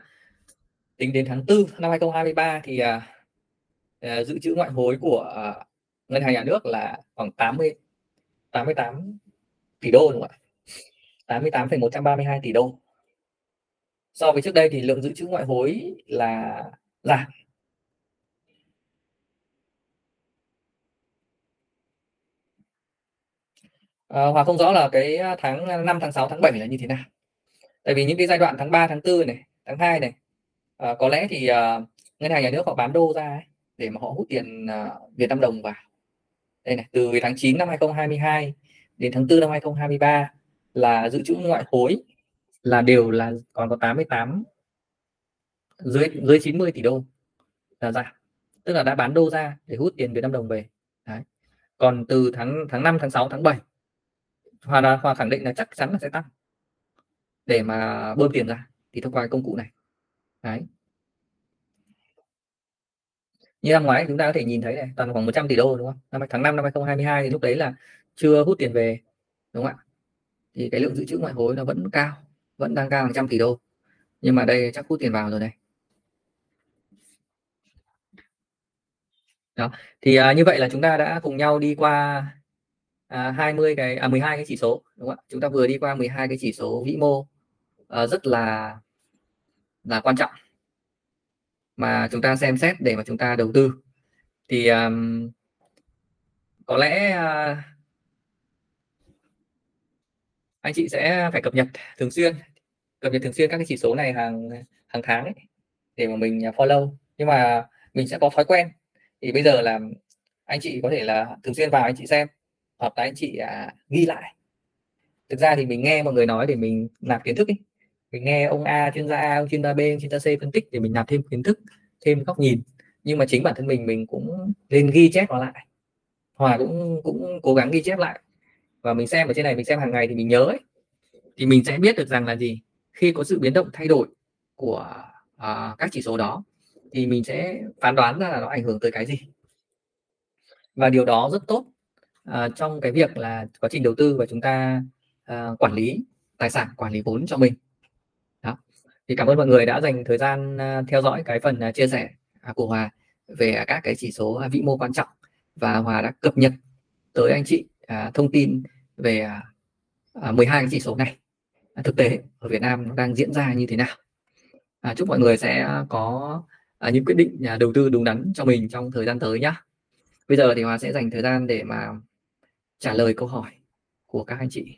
tính đến tháng 4 năm 2023 thì uh, uh, dự trữ ngoại hối của uh, ngân hàng nhà nước là khoảng 80 88 tỷ đô đúng không ạ? 88,132 tỷ đô. So với trước đây thì lượng dự trữ ngoại hối là giảm à, Hòa không rõ là cái tháng 5 tháng 6 tháng 7 là như thế nào. Tại vì những cái giai đoạn tháng 3 tháng 4 này tháng 2 này à, có lẽ thì à, ngân hàng nhà nước họ bán đô ra ấy, để mà họ hút tiền à, Việt Nam đồng vào. Đây này từ tháng 9 năm 2022 đến tháng 4 năm 2023 là dự trữ ngoại hối là đều là còn có 88 dưới dưới 90 tỷ đô là giảm. Tức là đã bán đô ra để hút tiền Việt Nam đồng về. Đấy. còn từ tháng tháng 5 tháng 6 tháng 7 Hòa là Hòa khẳng định là chắc chắn là sẽ tăng để mà bơm tiền ra thì thông qua công cụ này đấy. Như năm ngoái chúng ta có thể nhìn thấy này toàn khoảng 100 tỷ đô đúng không? Năm tháng 5 năm 2022 thì lúc đấy là chưa hút tiền về đúng không ạ? Thì cái lượng dự trữ ngoại hối nó vẫn cao vẫn đang cao hàng trăm tỷ đô. Nhưng mà đây chắc hút tiền vào rồi đây đó thì à, như vậy là chúng ta đã cùng nhau đi qua à, 20 cái à 12 cái chỉ số đúng không ạ? Chúng ta vừa đi qua 12 cái chỉ số vĩ mô à, rất là là quan trọng mà chúng ta xem xét để mà chúng ta đầu tư. Thì um, có lẽ uh, anh chị sẽ phải cập nhật thường xuyên cập nhật thường xuyên các cái chỉ số này hàng hàng tháng ấy, để mà mình à, follow. Nhưng mà mình sẽ có thói quen. Thì bây giờ là anh chị có thể là thường xuyên vào anh chị xem hoặc là anh chị à, ghi lại. Thực ra thì mình nghe mọi người nói để mình nạp kiến thức ấy mình nghe ông A chuyên gia A ông chuyên gia B ông chuyên gia C phân tích để mình nạp thêm kiến thức thêm góc nhìn. Nhưng mà chính bản thân mình mình cũng nên ghi chép nó lại. Hòa cũng cũng cố gắng ghi chép lại. Và mình xem ở trên này mình xem hàng ngày thì mình nhớ ấy. Thì mình sẽ biết được rằng là gì? Khi có sự biến động thay đổi của uh, các chỉ số đó thì mình sẽ phán đoán ra là nó ảnh hưởng tới cái gì. Và điều đó rất tốt uh, trong cái việc là quá trình đầu tư và chúng ta uh, quản lý tài sản quản lý vốn cho mình thì cảm ơn mọi người đã dành thời gian à, theo dõi cái phần à, chia sẻ à, của Hòa về các cái chỉ số vĩ mô quan trọng. Và Hòa đã cập nhật tới anh chị thông tin về 12 cái chỉ số này. Thực tế ở Việt Nam nó đang diễn ra như thế nào. Chúc mọi người sẽ có những quyết định đầu tư đúng đắn cho mình trong thời gian tới nhé bây giờ thì Hòa sẽ dành thời gian để mà trả lời câu hỏi của các anh chị.